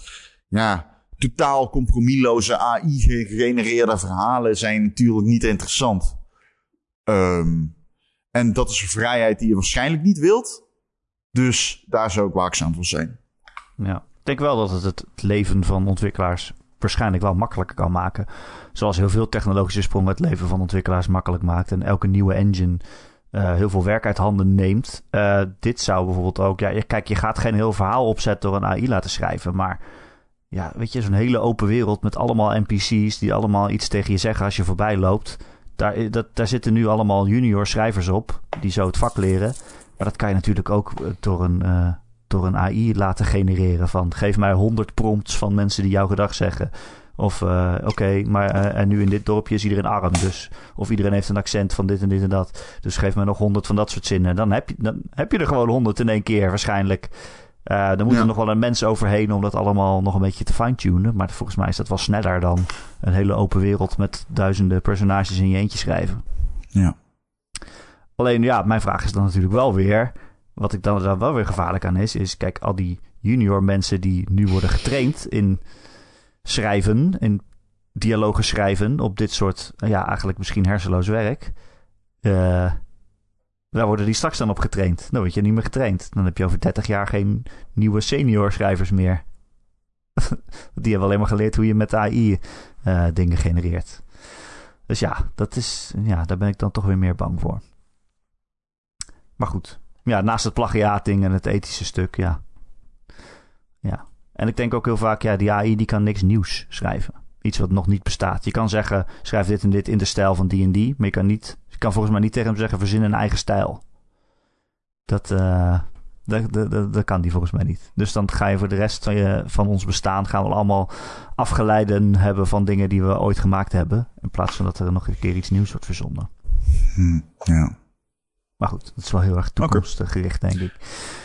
ja, totaal compromisloze AI-gegenereerde verhalen... zijn natuurlijk niet interessant. Um, en dat is een vrijheid die je waarschijnlijk niet wilt. Dus daar zou ik waakzaam voor zijn. Ja, ik denk wel dat het het leven van ontwikkelaars waarschijnlijk wel makkelijker kan maken. Zoals heel veel technologische sprongen het leven van ontwikkelaars makkelijk maakt. En elke nieuwe engine uh, heel veel werk uit handen neemt. Uh, dit zou bijvoorbeeld ook. Ja, kijk, je gaat geen heel verhaal opzetten door een AI laten schrijven. Maar ja, weet je, zo'n hele open wereld met allemaal NPC's die allemaal iets tegen je zeggen als je voorbij loopt. Daar, dat, daar zitten nu allemaal junior schrijvers op die zo het vak leren. Maar dat kan je natuurlijk ook door een, uh, door een AI laten genereren. Van geef mij 100 prompts van mensen die jouw gedag zeggen. Of oké, maar en nu in dit dorpje is iedereen arm. Dus, of iedereen heeft een accent van dit en dit en dat. Dus geef me nog honderd van dat soort zinnen. Dan heb je, dan heb je er gewoon honderd in één keer waarschijnlijk. Uh, er moet Ja. er nog wel een mens overheen om dat allemaal nog een beetje te fine-tunen. Maar volgens mij is dat wel sneller dan een hele open wereld met duizenden personages in je eentje schrijven. Ja. Alleen ja, mijn vraag is dan natuurlijk wel weer. Wat ik dan, dan wel weer gevaarlijk aan is, is kijk, al die junior mensen die nu worden getraind in schrijven, in dialogen schrijven op dit soort, ja, eigenlijk misschien hersenloos werk. eh, daar worden die straks dan op getraind. Dan word je niet meer getraind. Dan heb je over 30 jaar geen nieuwe senior schrijvers meer. die hebben alleen maar geleerd hoe je met AI eh, dingen genereert. Dus ja, dat is, ja, daar ben ik dan toch weer meer bang voor. Maar goed, ja, naast het plagiaating en het ethische stuk, ja. Ja. En ik denk ook heel vaak, ja, die AI die kan niks nieuws schrijven. Iets wat nog niet bestaat. Je kan zeggen, schrijf dit en dit in de stijl van die en die. Maar je kan, niet, kan volgens mij niet tegen hem zeggen, verzin een eigen stijl. Dat, eh, dat, dat, dat, dat kan die volgens mij niet. Dus dan ga je voor de rest van, je, van ons bestaan... gaan we allemaal afgeleiden hebben van dingen die we ooit gemaakt hebben. In plaats van dat er nog een keer iets nieuws wordt verzonnen. Hm, ja. Maar goed, het is wel heel erg toekomstgericht, denk ik.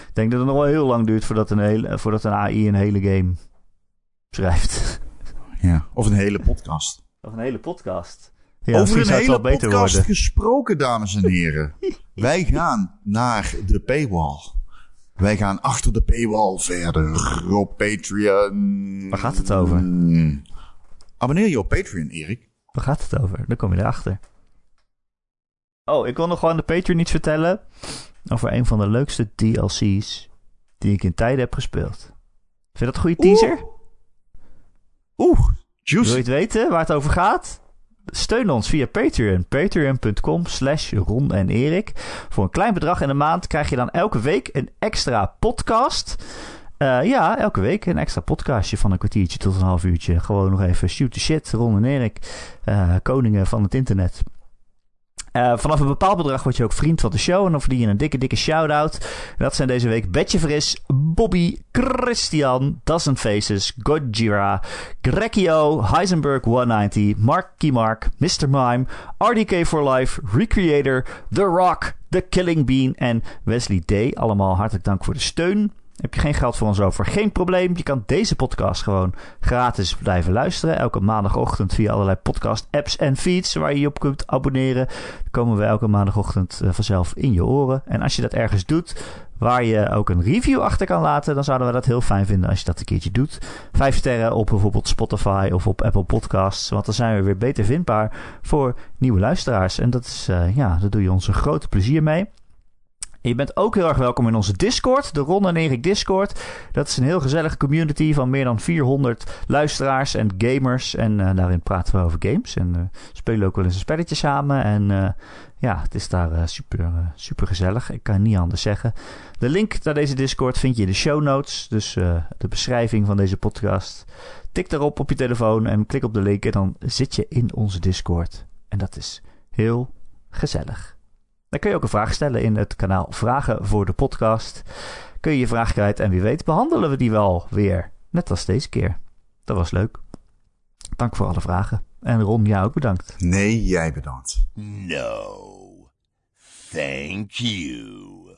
Ik denk dat het nog wel heel lang duurt voordat een, hele, voordat een AI een hele game schrijft. ja. Of een hele podcast. Of een hele podcast. Over een hele podcast gesproken, dames en heren. Wij gaan naar de paywall. Wij gaan achter de paywall verder op Patreon. Waar gaat het over? Abonneer je op Patreon, Erik. Waar gaat het over? Dan kom je erachter. Oh, ik wil nog gewoon de Patreon iets vertellen over een van de leukste DLC's die ik in tijden heb gespeeld. Vind je dat een goede teaser? Oeh, Wil je het weten waar het over gaat? Steun ons via Patreon. Patreon.com slash Ron en Erik. Voor een klein bedrag in de maand krijg je dan elke week een extra podcast. Eh, ja, elke week een extra podcastje van een kwartiertje tot een half uurtje. Gewoon nog even shoot the shit. Ron en Erik, eh, koningen van het internet. Eh, vanaf een bepaald bedrag word je ook vriend van de show. En dan verdien je een dikke, dikke shout-out. Dat zijn deze week Betje Fris, Bobby, Christian, Dozen Faces, Gojira, Grekio, Heisenberg 190, Marky Mark, Mr. Mime, RDK for Life, Recreator, The Rock, The Killing Bean en Wesley D. Allemaal hartelijk dank voor de steun. Heb je geen geld voor ons over? Geen probleem. Je kan deze podcast gewoon gratis blijven luisteren. Elke maandagochtend via allerlei podcast-apps en feeds waar je je op kunt abonneren. Komen we elke maandagochtend uh, vanzelf in je oren. En als je dat ergens doet, waar je ook een review achter kan laten, dan zouden we dat heel fijn vinden als je dat een keertje doet. Vijf sterren op bijvoorbeeld Spotify of op Apple Podcasts, want dan zijn we weer beter vindbaar voor nieuwe luisteraars. En dat is, uh, ja, daar doe je ons een grote plezier mee. Je bent ook heel erg welkom in onze Discord, de Ron en Discord. Dat is een heel gezellige community van meer dan 400 luisteraars en gamers. En uh, daarin praten we over games en uh, spelen ook wel eens een spelletje samen. En uh, ja, het is daar super, super gezellig. Ik kan niet anders zeggen. De link naar deze Discord vind je in de show notes. Dus de beschrijving van deze podcast. Tik daarop op je telefoon en klik op de link en dan zit je in onze Discord. En dat is heel gezellig. Dan kun je ook een vraag stellen in het kanaal Vragen voor de podcast. Kun je je vraag kwijt en wie weet behandelen we die wel weer. Net als deze keer. Dat was leuk. Dank voor alle vragen. En Ron, jou ook bedankt. Nee, jij bedankt. No. Thank you.